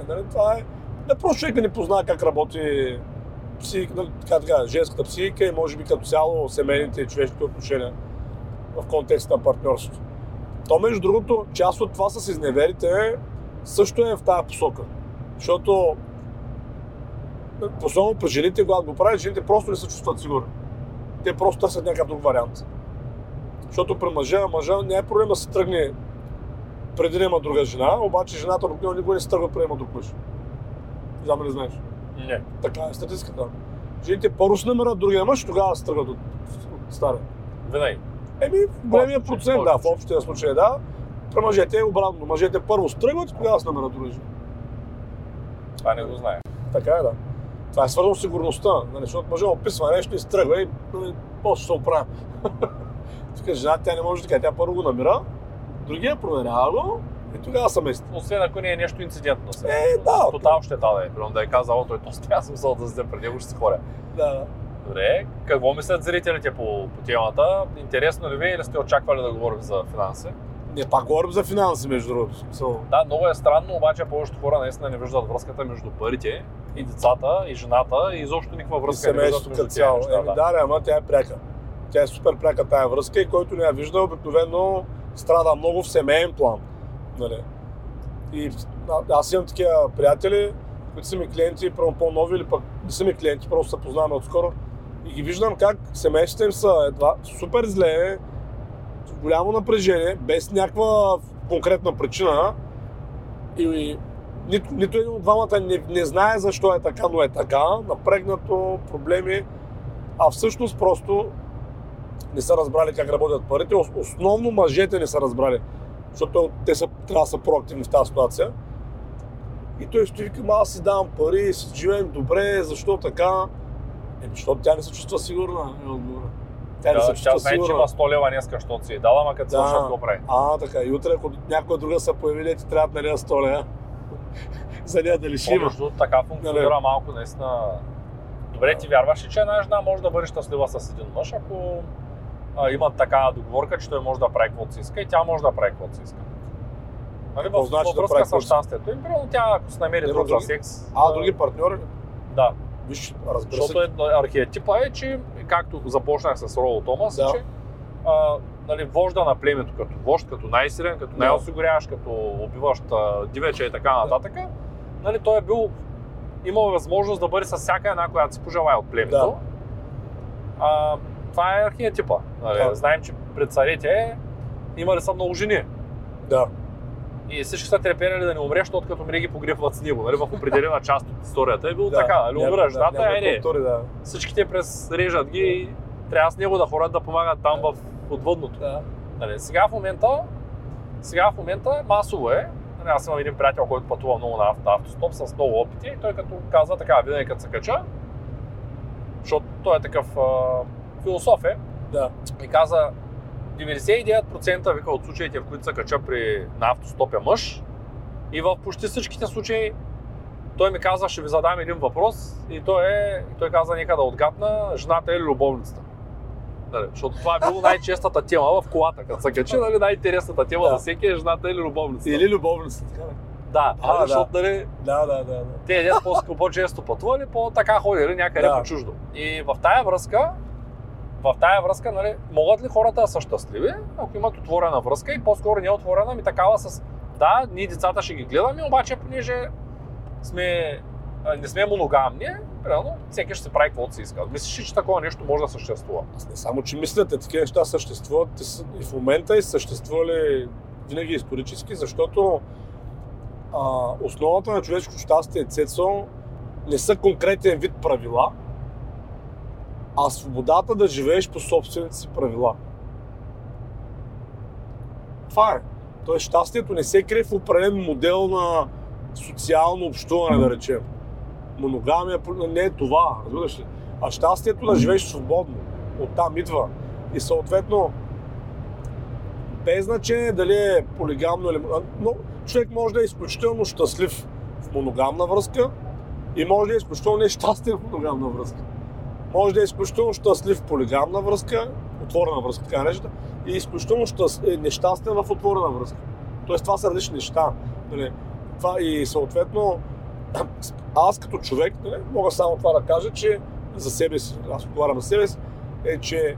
Нали, това е... Не просто човек не познава как работи психика, нали, така, така, женската психика и може би като цяло семейните и човешките отношения в контекста на партньорството. То, между другото, част от това с изневерите също е в тази посока. Защото, особено при жените, когато го правят, жените просто не се чувстват сигурни. Те просто търсят някакъв друг вариант. Защото при мъжа, мъжа не е проблем да се тръгне преди да има друга жена, обаче жената обикновено никога не се тръгва преди да има друг мъж. Не знам ли знаеш. Не. Така е статистиката. Жените първо се намерят другия мъж, тогава се тръгват от, от стария. Винаги. Еми, големия процент, да, в общия случай, да. При мъжете е обратно. Мъжете първо стръгват тогава се намерят друга жена. Това не го знае. Така е, да. Това е свързано с сигурността, нали, защото мъжът описва нещо и стръгва и нали, после се оправя. Тук жена тя не може така, тя първо го намира, другия проверява го и тогава са мести. Освен ако не е нещо инцидентно. Се. Е, да. Тотал ще да е. Примерно да е казал, той то аз съм да седя преди него, ще се хоря. Да. Добре, какво мислят зрителите по, по темата? Интересно ли ви или сте очаквали да говорим за финанси? Не, пак говорим за финанси, между другото. Смисъл, Да, много е странно, обаче повечето хора наистина не виждат връзката между парите и децата и жената и изобщо никаква И връзка не виждат семейството между тези цяло. неща. Еми, Да. да, ама тя е пряка. Тя е супер пряка тая връзка и който не я вижда, обикновено страда много в семейен план. Нали? И аз имам такива приятели, които са ми клиенти, прямо по-нови или пък не са ми клиенти, просто се познаваме отскоро. И ги виждам как семействата им са едва супер зле, голямо напрежение, без някаква конкретна причина. И нито, нито един от двамата не, не знае защо е така, но е така, напрегнато, проблеми, а всъщност просто не са разбрали как работят парите. Ос- Основно мъжете не са разбрали, защото те са, трябва да са проактивни в тази ситуация. И той и вика, «Ма, аз си давам пари, си живеем добре, защо така? Еми, защото тя не се чувства сигурна, е отговора. Тя се чувства тя знае, че има 100 лева днеска, защото си е дала, ама като Да. свършат го прави. А, така. И утре, ако някоя друга са появили, ти трябва да налия 100 лева. За нея да лиши има. Между така функционира малко наистина. Добре, ти вярваш ли, че една жена може да бъде щастлива с един мъж, ако а, има такава договорка, че той може да прави каквото си иска и тя може да прави каквото си иска. Нали, в, значи във да връзка прави с щастието им, примерно тя ако се намери друг за секс. А, други партньори? Да, Виж, разбира защото се. е, архетипа е, че както започнах с Роло Томас, Да. че а, нали, вожда на племето като вожд, като най-силен, като Да. най-осигуряващ, като убиващ дивеча и така нататък, нали, той е бил имал възможност да бъде с всяка една, която си пожелая от племето. Да. А, това е архетипа. Нали, Да. Знаем, че пред царете имали са много жени. Да. И всички са треперели да не умре, защото като мре ги погребват с него. Нали? В определена част от историята е било да. така. Нали? Умира да, жената, някои е култури, да. Всичките през режат ги и трябва с него да ходят да помагат там в отвъдното. Да. Нали, сега в момента, сега в момента масово е. Нали, аз имам един приятел, който пътува много на авто- автостоп с много опити и той като казва така, винаги като се кача, защото той е такъв а, философ е, Да. и каза 99% вика от случаите, в които се кача при, на автостоп е мъж и в почти всичките случаи той ми каза, ще ви задам един въпрос и той, е, той каза, нека да отгадна, жената или любовницата. Нали, защото това е било най-честата тема в колата. Като се качи, нали, най-интересната тема Да. за всеки е жената или любовницата. Или любовница, така? Да, А, а, да. защото нали, Да, да, да. да. те дет по- по-често пътували, по-така ходили някъде Да. по чуждо. И в тая връзка, в тая връзка, нали, могат ли хората да са щастливи, ако имат отворена връзка и по-скоро не е отворена, ми такава с да, ние децата ще ги гледаме, обаче понеже сме, не сме моногамни, примерно, всеки ще се прави каквото си иска. Мислиш ли, че такова нещо може да съществува? Аз не само, че мислят, такива неща съществуват и в момента и съществували винаги исторически, защото а, основата на човешкото щастие, Цецо, не са конкретен вид правила, а свободата да живееш по собствените си правила. Това е. Тоест щастието не се крие в определен модел на социално общуване, да речем. Моногамия не е това, разбираш ли? А щастието да живееш свободно. Оттам идва. И съответно, без значение дали е полигамно или... Но човек може да е изключително щастлив в моногамна връзка и може да е изключително нещастен в моногамна връзка. Може да е изключително щастлив полигамна връзка, отворена връзка, така наречена, и изключително щаст... е, нещастен в отворена връзка. Тоест това са различни неща. Нали? Това и съответно аз като човек нали, мога само това да кажа, че за себе си, аз отговарям за себе си, е, че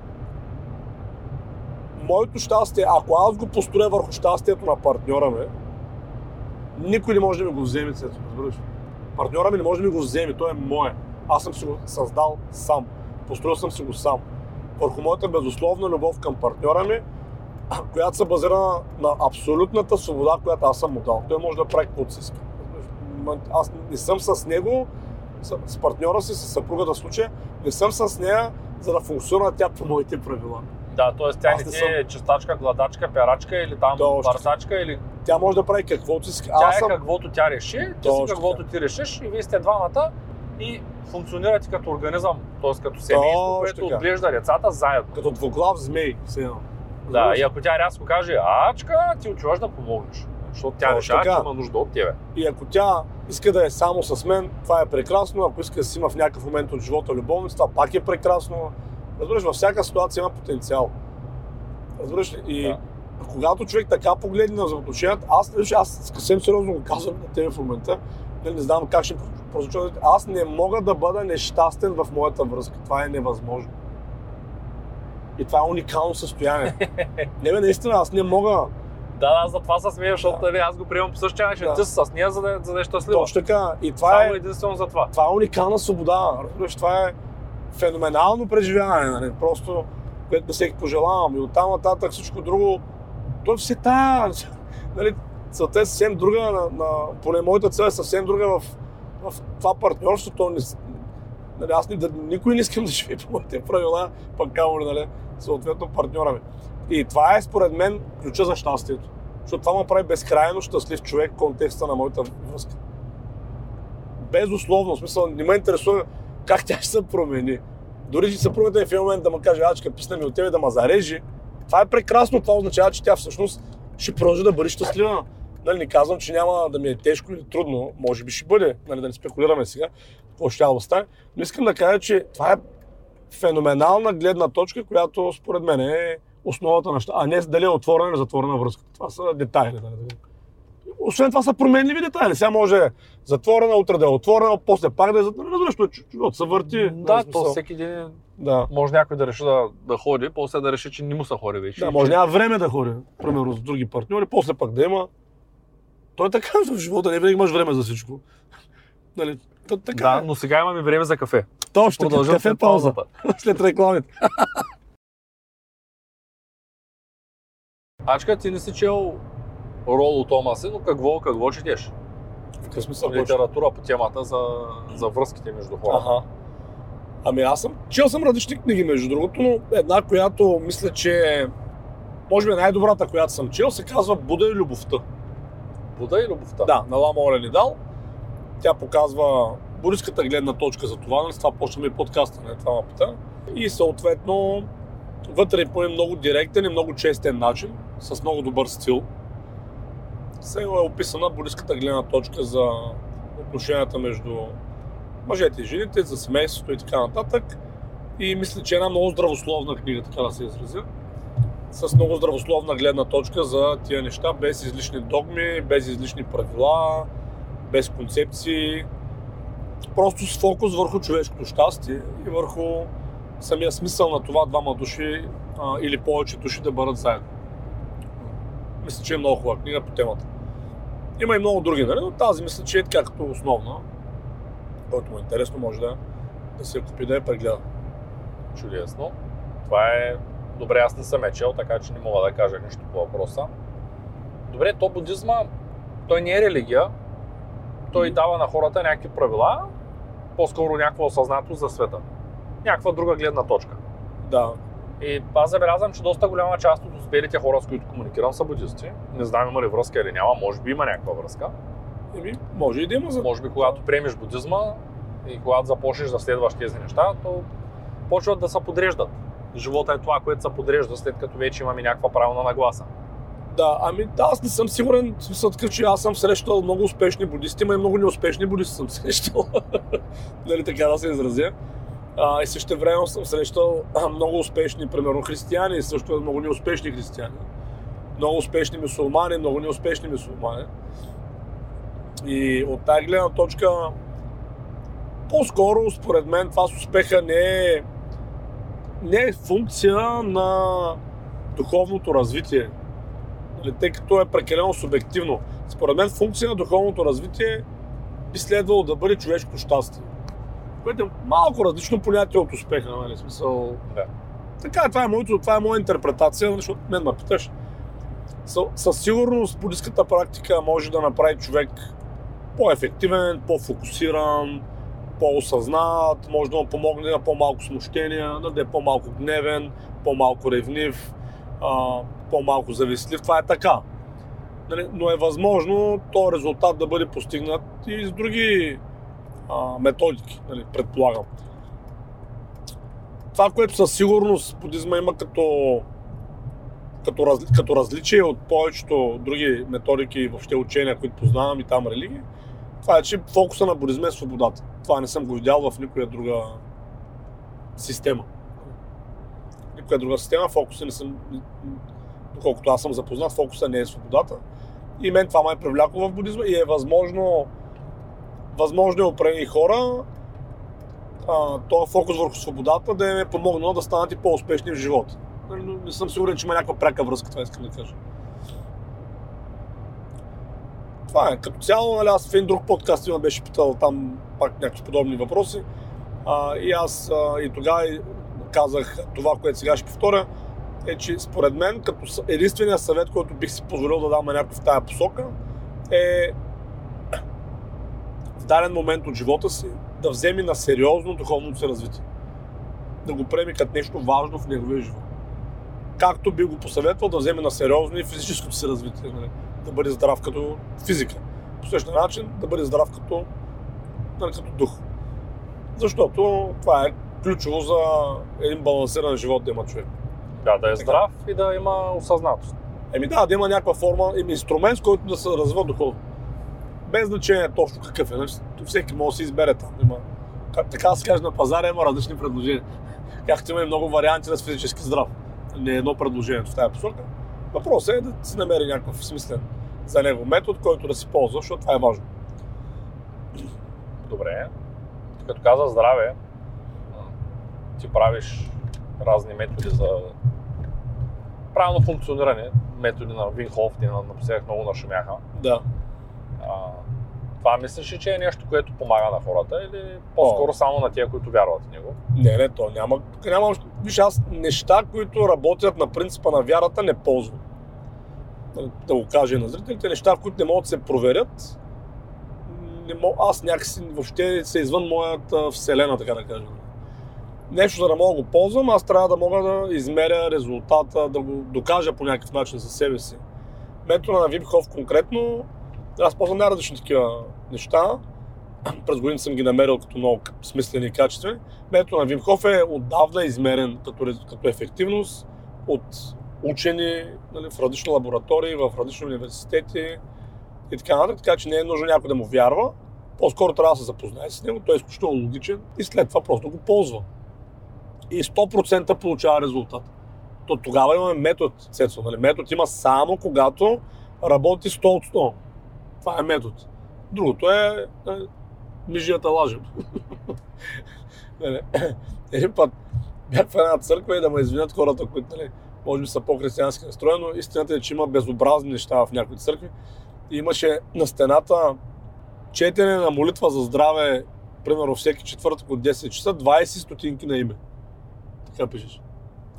моето щастие, ако аз го построя върху щастието на партньора ми, никой не може да ми го вземе, Цецо, разбираш? Партньора ми не може да ми го вземе, той е мое. Аз съм си го създал сам. Построил съм си го сам. Върху моята безусловна любов към партньора ми, която се базира на, на абсолютната свобода, която аз съм му дал. Той може да прави каквото си иска. Аз не съм с него, с, с партньора си, с съпругата случая, не съм с нея, за да функционира тя по моите правила. Да, т.е. тя не не ти съм. е чистачка, гладачка, перачка или там Точно. барсачка или Тя може да прави каквото си иска. Тя Аз е съм... каквото тя реши, ти си каквото ти решиш и вие сте двамата и функционирате като организъм, т.е. като семейство, което отглежда децата заедно. Като двуглав змей, все едно. Да, и ако тя рязко каже, ачка, ти отиваш да помогнеш. Защото тя решава, че има нужда от тебе. И ако тя иска да е само с мен, това е прекрасно. Ако иска да си има в някакъв момент от живота любовница, това пак е прекрасно. Разбираш, във всяка ситуация има потенциал. Разбираш ли? И Да. когато човек така погледне на взаимоотношенията, аз, аз съвсем сериозно го казвам на тебе в момента, нали, не знам как ще прозвуча, аз не мога да бъда нещастен в моята връзка. Това е невъзможно. И това е уникално състояние. не бе, наистина, аз не мога. Да, аз за това се смея, защото нали, аз го приемам по същия начин. Да. Ти с нея, за да, за да е щастлива. Точно така. И това Само е, единствено за това. това е уникална свобода. Разбираш, това е феноменално преживяване. Нали? Просто, което на всеки пожелавам. И оттам нататък всичко друго, то е все тая. Нали? Целта е съвсем друга, на, на, поне моята цел е съвсем друга в, в това партньорство. То не, нали, аз ни, да, никой не искам да живее по моите правила, пък камо нали, съответно партньора ми. И това е според мен ключа за щастието. Защото това ме прави безкрайно щастлив човек в контекста на моята връзка. Безусловно, в смисъл, не ме интересува как тя ще се промени. Дори че съпругата ми в един момент да му каже, ачка, писна ми от тебе да ме зарежи, това е прекрасно, това означава, че тя всъщност ще продължи да бъде щастлива. Нали, не казвам, че няма да ми е тежко или трудно, може би ще бъде, нали, да не спекулираме сега, какво ще да стане, но искам да кажа, че това е феноменална гледна точка, която според мен е основата на а не дали е отворена или затворена връзка. Това са детайли. Нали. Освен това са променливи детайли. Сега може затворена, утре да е отворена, после пак да е затворена. Разбираш, живот се върти. Да, нали, то всеки ден да. може някой да реши да, да ходи, после да реши, че не му се ходи вече. Да, може няма време да ходи, примерно с други партньори, после пак да има. Той е така в живота, не винаги имаш време за всичко. Нали, то, така да, е. но сега имаме време за кафе. Точно, кафе след пауза. след рекламите. Ачка, ти не си чел Роло Томаси, но какво, какво четеш? В какъв смисъл? Литература по темата за, за връзките между хората. Ага. Ами аз съм, чел съм различни книги между другото, но една, която мисля, че може би най-добрата, която съм чел, се казва Буда и любовта. Буда и любовта? Да, на Лама Олен Дал. Тя показва буддийската гледна точка за това, нали? с това почваме и подкаста, не това пита. И съответно, вътре по един много директен и много честен начин, с много добър стил. Сега е описана буддийската гледна точка за отношенията между мъжете и жените, за семейството и така нататък. И мисля, че е една много здравословна книга, така да се изразя. С много здравословна гледна точка за тия неща, без излишни догми, без излишни правила, без концепции. Просто с фокус върху човешкото щастие и върху самия смисъл на това двама души а, или повече души да бъдат заедно. Мисля, че е много хубава книга по темата. Има и много други, нали? но тази мисля, че е така като основна. Който му е интересно, може да, да се купи да я прегледа. Чудесно. Това е... Добре, аз не съм е чел, така че не мога да кажа нищо по въпроса. Добре, то будизма, той не е религия. Той дава на хората някакви правила, по-скоро някаква осъзнатост за света. Някаква друга гледна точка. Да. И аз забелязвам, че доста голяма част от успелите хора, с които комуникирам, са будисти. Не знам има ли връзка или няма, може би има някаква връзка. Еми, може и да има. За... Може би когато приемеш будизма и когато започнеш да следваш тези неща, то почват да се подреждат. Живота е това, което се подрежда, след като вече имаме някаква правилна нагласа. Да, ами да, аз не съм сигурен, смисъл такъв, че аз съм срещал много успешни будисти, но и много неуспешни будисти съм срещал. нали така да се изразя. А, и също време съм срещал много успешни, примерно, християни също много неуспешни християни. Много успешни мусулмани, много неуспешни мусулмани. И от тази гледна точка, по-скоро, според мен, това с успеха не е, не е функция на духовното развитие. Нали, тъй като е прекалено субективно. Според мен функция на духовното развитие би следвало да бъде човешко щастие. Което е малко различно понятие от успеха, нали? Смисъл... Да. Така, това е, моето, това е моя интерпретация, защото мен ме питаш. Със сигурност буддийската практика може да направи човек по-ефективен, по-фокусиран, по-осъзнат, може да му помогне на по-малко смущения, да е по-малко гневен, по-малко ревнив, по-малко завистлив. Това е така. Нали, но е възможно този резултат да бъде постигнат и с други методики, нали, предполагам. Това, което със сигурност будизма има като, като, раз, като различие от повечето други методики и въобще учения, които познавам и там религии, това е, че фокуса на будизма е свободата. Това не съм го видял в никоя друга система. Никоя друга система, фокуса не съм, доколкото аз съм запознат, фокуса не е свободата. И мен това ме е привлякло в будизма и е възможно възможно е определени хора този фокус върху свободата да им е помогнал да станат и по-успешни в живота. Нали, не съм сигурен, че има някаква пряка връзка, това искам да кажа. Това е. Като цяло, нали, аз в един друг подкаст има беше питал там пак някакви подобни въпроси. А, и аз а, и тогава казах това, което сега ще повторя. е, че според мен, като единственият съвет, който бих си позволил да дам на някой в тази посока, е в даден момент от живота си да вземе на сериозно духовното си развитие. Да го приеме като нещо важно в неговия живот. Както би го посъветвал да вземе на сериозно и физическото си развитие. Нали? Да бъде здрав като физика. По същия начин да бъде здрав като, нали, като дух. Защото това е ключово за един балансиран живот да има човек. Да, да е Така. здрав и да има осъзнатост. Еми да, да има някаква форма, им инструмент, с който да се развива духовно. Без значение точно какъв е. Нали? Всеки може да си избере там. Има, как, така се каже, на пазара има различни предложения. Както има и много варианти на физически здрав. Не е едно предложение в тази посока. Въпросът е да си намери някакъв смислен за него метод, който да си ползва, защото това е важно. Добре. Като каза здраве, ти правиш разни методи за правилно функциониране, методи на Вин Хоф, ти на- напоследък много нашумяха. Да. А, това мислиш ли, че е нещо, което помага на хората или по-скоро само на тия, които вярват в него? Не, не, то няма. Тук няма. Виж, аз неща, които работят на принципа на вярата, не ползвам. Да- го кажа и на зрителите, неща, които не могат да се проверят, не мог, аз някакси въобще се извън моята вселена, така да кажа. Нещо, за да мога да го ползвам, аз трябва да мога да измеря резултата, да го докажа по някакъв начин за себе си. Метода на Випхов конкретно, аз ползвам най-различни такива неща. През години съм ги намерил като много смислени и качествени. Метода на Вимхов е отдавна измерен като, като ефективност от учени нали, в различни лаборатории, в различни университети и така нататък, така че не е нужно някой да му вярва. По-скоро трябва да се запознае с него, той е изключително логичен и след това просто го ползва. И 100% получава резултат. То тогава имаме метод, Цецо, нали? Метод има само когато работи 100 от 100. Това е метод. Другото е, е мижията лажем. Нали, Един път бях в една църква и да ме извинят хората, които нали, може би са по-християнски настроени, но истината е, че има безобразни неща в някои църкви. И имаше на стената четене на молитва за здраве, примерно всеки четвъртък от 10 часа, 20 стотинки на име. Така пишеш.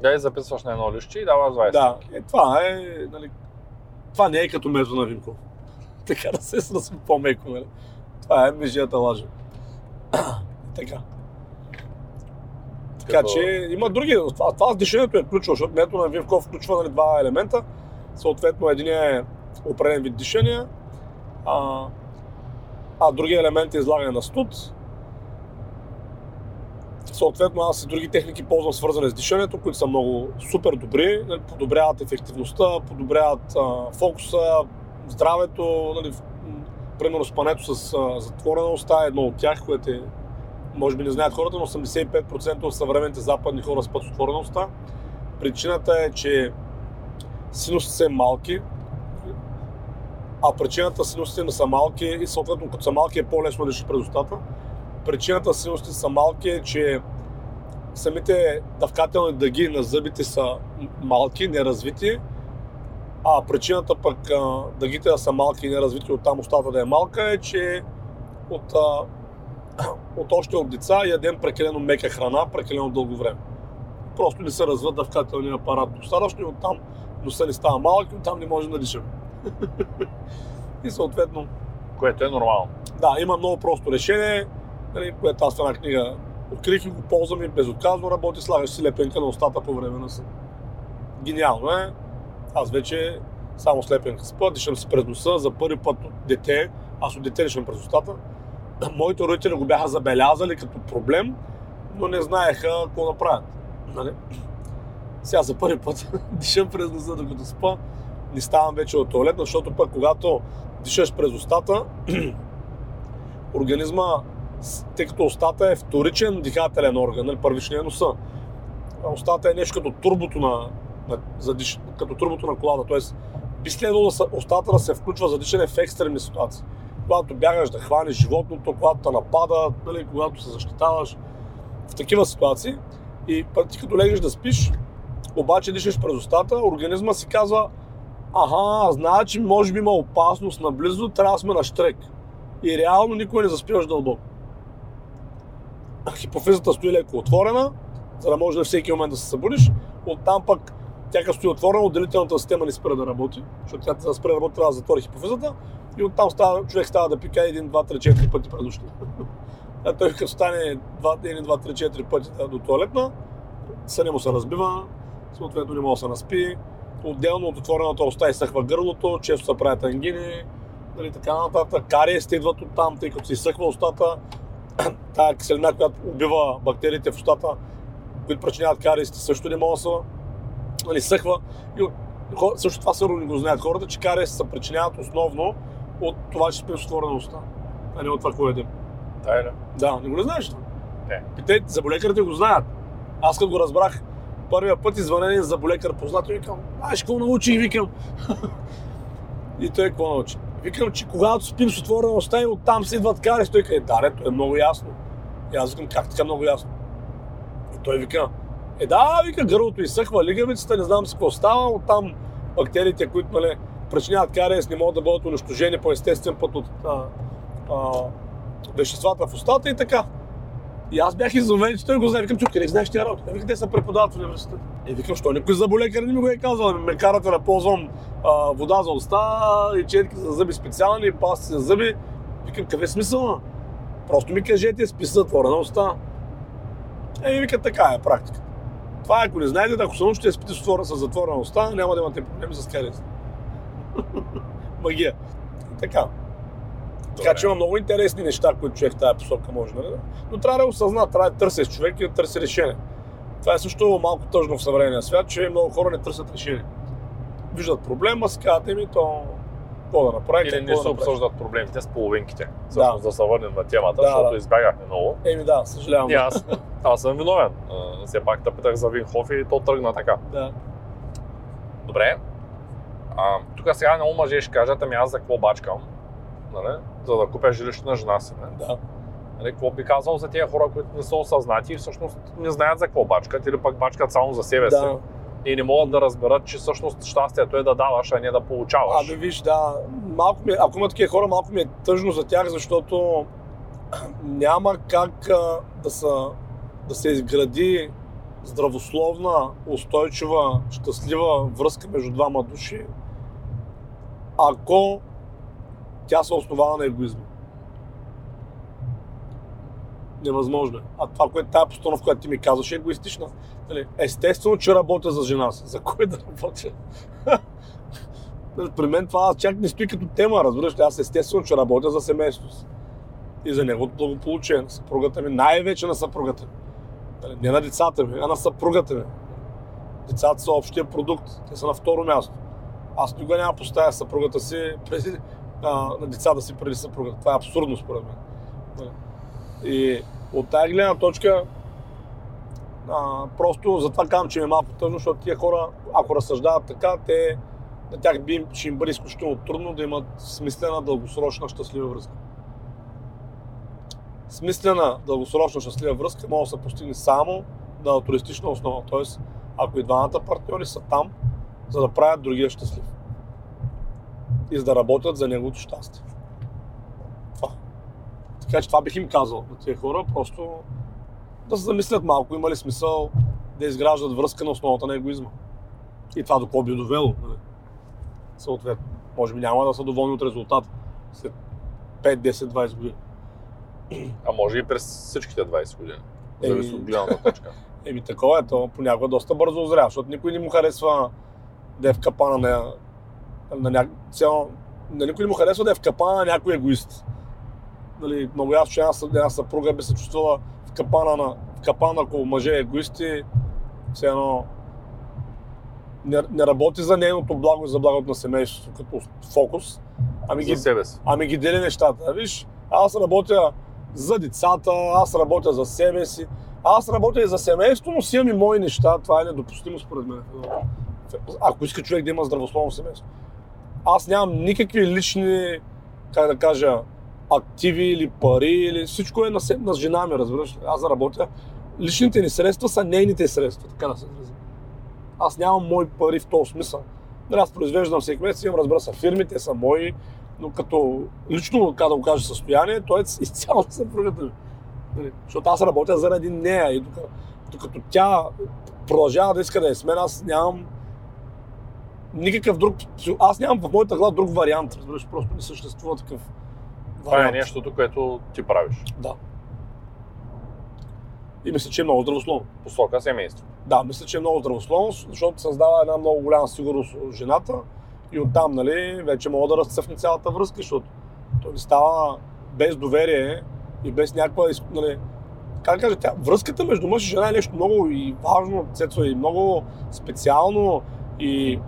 Да и записваш на едно лище и даваш 20. Да, е, това е, нали, това не е като метода на Винков. така да се сръсва по-меко, нали. Това е межията лажа. така. Така Като- че има други. Това, това с дишането е ключово, защото метода на Вивков включва нали, два елемента. Съответно, един е определен вид дишания, а, а другия елемент е излагане на студ. Съответно, аз и други техники ползвам свързани с дишането, които са много супер добри, нали, подобряват ефективността, подобряват а, фокуса, здравето, нали, примерно спането с а, затворена уста е едно от тях, което е, може би не знаят хората, но 85% от съвременните западни хора спят с отворена уста. Причината е, че синусите са малки, а причината синусите не са малки и съответно като са малки е по-лесно да през устата. Причината синусите са малки е, че самите дъвкателни дъги на зъбите са малки, неразвити, а причината пък дъгите да са малки и неразвити, оттам устата да е малка е, че от, от още от деца ядем прекалено мека храна, прекалено дълго време. Просто не се развива дъвкателния апарат достатъчно и оттам носа ни става малък и оттам не можем да дишаме. и съответно, Което е нормално. да, има много просто решение, нали, което аз в една книга открих и го ползвам и безотказно работи, слагаш си лепенка на устата по време на сън. Гениално е. Аз вече само с лепенка спа, дишам си през носа, за първи път от дете, аз от дете дишам през устата. Моите родители го бяха забелязали като проблем, но не знаеха какво да правят. Нали? Сега за първи път дишам през носа, докато спа. Не ставам вече от туалет, защото пък когато дишаш през устата, организма, тъй като устата е вторичен дихателен орган, нали, първичния е носа. Устата е нещо като турбото на, на за диш, като турбото на колата. Тоест, би следвало да устата да се включва за дишане в екстремни ситуации. Когато бягаш да хванеш животното, когато те напада, нали, когато се защитаваш. В такива ситуации. И ти като легнеш да спиш, обаче дишаш през устата, организма си казва, аха, значи може би има опасност наблизо, трябва да сме на штрек. И реално никой не заспиваш дълбоко. Хипофизата стои леко отворена, за да може на всеки момент да се събудиш. Оттам пък Тя като стои отворена, отделителната система не спира да работи, защото тя да спре да работи, трябва да затвори хипофизата и оттам става, човек става да пика един, два, три, четири пъти през нощта. А той като стане един, два, три, четири пъти да, до туалетна, съня му се разбива, съответно не може да се наспи. Отделно от отворената уста изсъхва гърлото, често се правят ангини, нали, така нататък. Кариесите идват от там, тъй като се изсъхва устата. Тая киселина, която убива бактериите в устата, които причиняват кариесите, също не може да се нали, съхва. И също това сигурно не го знаят хората, че кариесите се причиняват основно от това, че спим с отворена уста, а не от това, което едем. Тайна. Да, не го не знаеш това. Не. Питайте, заболекарите го знаят. Аз като го разбрах първия път извънен заболекар познат и викам, знаеш какво научи и викам. и той какво научи? Викам, че когато спим с отворена уста и оттам си идват кари, той каже, да, то е много ясно. И аз викам, как така много ясно? И той вика, е да, вика, гърлото изсъхва, лигавицата, не знам си какво става, оттам бактериите, които нали, причиняват кариес, не могат да бъдат унищожени по естествен път от а, а, веществата в устата и така. И аз бях изумен, че той го знае. Викам, чук, къде знаеш тия работи? Вика, те са преподават в университета. И викам, що никой заболекар не ми го е казал. Ме карате да ползвам а, вода за уста, и четки за зъби специални, пасти за зъби. Викам, какъв е смисъл? Просто ми кажете, спи с затворена уста. Е, вика, така е практика. Това е, ако не знаете, ако се научите да спите с отворена- затворена уста, няма да имате проблеми с кариес. Магия. Така. Така че има много интересни неща, които човек в тази посока може да Но трябва да осъзна, трябва да търсиш човек и да търси решение. Това е също малко тъжно в съвременния свят, че много хора не търсят решение. Виждат проблема, си казват ми, то какво да направи, Или не да се направиш. обсъждат проблемите с половинките. Всъщност да се върнем на темата, Да, защото да. избягахме много. Еми да, съжалявам. И аз, аз съм виновен. Все пак те питах за Винхоф и то тръгна така. Да. Добре. А, тук сега много мъже ще кажат, ами аз за какво бачкам? Нали? За да купя жилище на жена си. Не? Да. Нали, какво би казал за тези хора, които не са осъзнати и всъщност не знаят за какво бачкат или пък бачкат само за себе си да. и не могат да разберат, че всъщност щастието е да даваш, а не да получаваш. Абе виж, да, малко ми, е- ако има такива хора, малко ми е тъжно за тях, защото няма как а, да, са, да се изгради здравословна, устойчива, щастлива връзка между двама души, ако тя се основава на егоизма. Невъзможно е. А това, което тази постановка, която ти ми казваш, е егоистична. Нали, Естествено, че работя за жена си. За кой да работя? При мен това чак не стои като тема, разбираш ли? Аз естествено, че работя за семейството си. И за неговото благополучие на съпругата ми, най-вече на съпругата ми. Нали, Не на децата ми, а на съпругата ми. Децата са общия продукт, те са на второ място. Аз никога няма поставя съпругата си преди, а, на децата си преди съпругата. Това е абсурдно според мен. И от тази гледна точка, а, просто затова казвам, че ми е малко тъжно, защото тия хора, ако разсъждават така, те, на тях би, ще им бъде изключително трудно да имат смислена, дългосрочна, щастлива връзка. Смислена, дългосрочна, щастлива връзка може да се постигне само на алтруистична основа. Тоест, ако и двамата партньори са там, за да правят другия щастлив. И за да работят за неговото щастие. Това. Така че това бих им казал на тези хора, просто да се замислят малко, има ли смисъл да изграждат връзка на основата на егоизма. И това до какво би довело. Нали? Съответно. Може би няма да са доволни от резултата след 5, 10, 20 години. А може и през всичките 20 години. Зависи от гледната точка. Еми такова е, то понякога доста бързо озря, защото никой не му харесва да е в капана на, на ня... цяло... на никой не му харесва да е в капана на някой егоист. Нали, много ясно, че една, съ- една съпруга би се чувствала в капана на, в капана, ако мъже е егоисти, все едно не, не работи за нейното благо и за благото на семейството като фокус, ами ги, себе си. ами ги дели нещата. Виж, аз работя за децата, аз работя за себе си, аз работя и за семейството, но си имам и мои неща. Това е недопустимо според мен. Ако иска човек да има здравословно семейство. Аз нямам никакви лични, как да кажа, активи или пари, или всичко е на, се- на жена ми, разбираш. Аз работя. Личните ни средства са нейните средства, така да се изразя. Аз нямам мои пари в този смисъл. Нали, аз произвеждам всеки месец, имам, разбира се, фирми, те са мои, но като лично, как да го кажа, състояние, той е изцяло съпругата ми. Нали, Защото аз работя заради нея и докато, докато тя продължава да иска да е с мен, аз нямам никакъв друг... Аз нямам в моята глава друг вариант, разбираш, просто не съществува такъв Това е вариант. нещото, което ти правиш. Да. И мисля, че е много здравословно. Посока семейство. Да, мисля, че е много здравословно, защото създава една много голяма сигурност у жената и оттам, нали, вече мога да разцъфне цялата връзка, защото той става без доверие и без някаква, нали, как да кажа, тя, връзката между мъж и жена е нещо много и важно, Цецо, и много специално и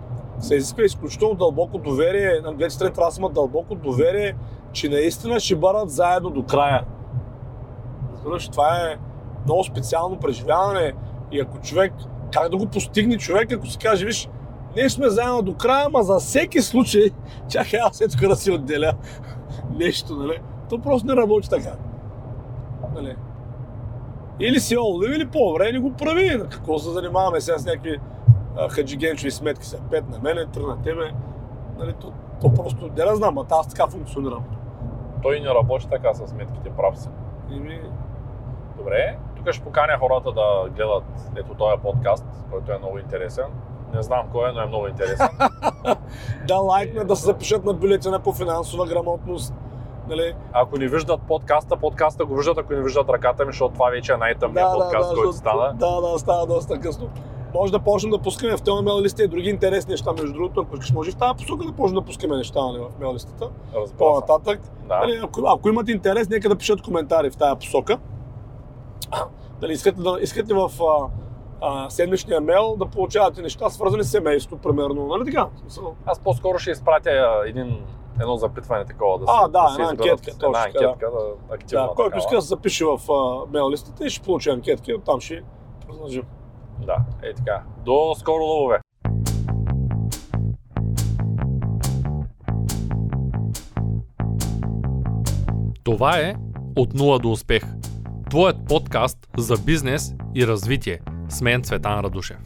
се изисква изключително дълбоко доверие, на двете страни трябва да имат дълбоко доверие, че наистина ще бъдат заедно до края. Разбираш, това е много специално преживяване и ако човек, как да го постигне човек, ако си каже, виж, ние сме заедно до края, ама за всеки случай, чакай аз е тук да си отделя нещо, нали? То просто не работи така. Нали? Или си олдив, или по-добре не го прави. На какво се занимаваме сега с някакви а, хаджигенчови сметки, сега пет на мене, три на тебе. Нали, то, то просто не да знам, а аз така функционирам. Той не работи така с сметките, прав си. И ми, Добре, тук ще поканя хората да гледат ето този подкаст, който е много интересен. Не знам кой е, но е много интересен. да лайкнат, да се запишат на бюлетина по финансова грамотност. Нали? Ако не виждат подкаста, подкаста го виждат, ако не виждат ръката ми, защото това вече е най-тъмният подкаст, който защото- стана. Да, да, става доста късно. Може да почнем да пускаме в този мейл листа и други интересни неща. Между другото, ако искаш, може и в тази посока да почнем да пускаме неща нали, в мейл листата. По-нататък. Да. Нали, ако, ако имате интерес, нека да пишат коментари в тази посока. Дали искате, да, искате в а, а, седмичния мейл да получавате неща, свързани с семейство, примерно. Нали така? Аз по-скоро ще изпратя а, един, едно запитване такова да А, се, да, се една анкетка, точно Една анкетка, да, активна Да, който иска да се запише в а, мейл листата и ще получи анкетки, оттам ще продължим. Да, е така. До скоро лъвове! Това е От нула до успех. Твоят подкаст за бизнес и развитие. С мен Цветан Радушев.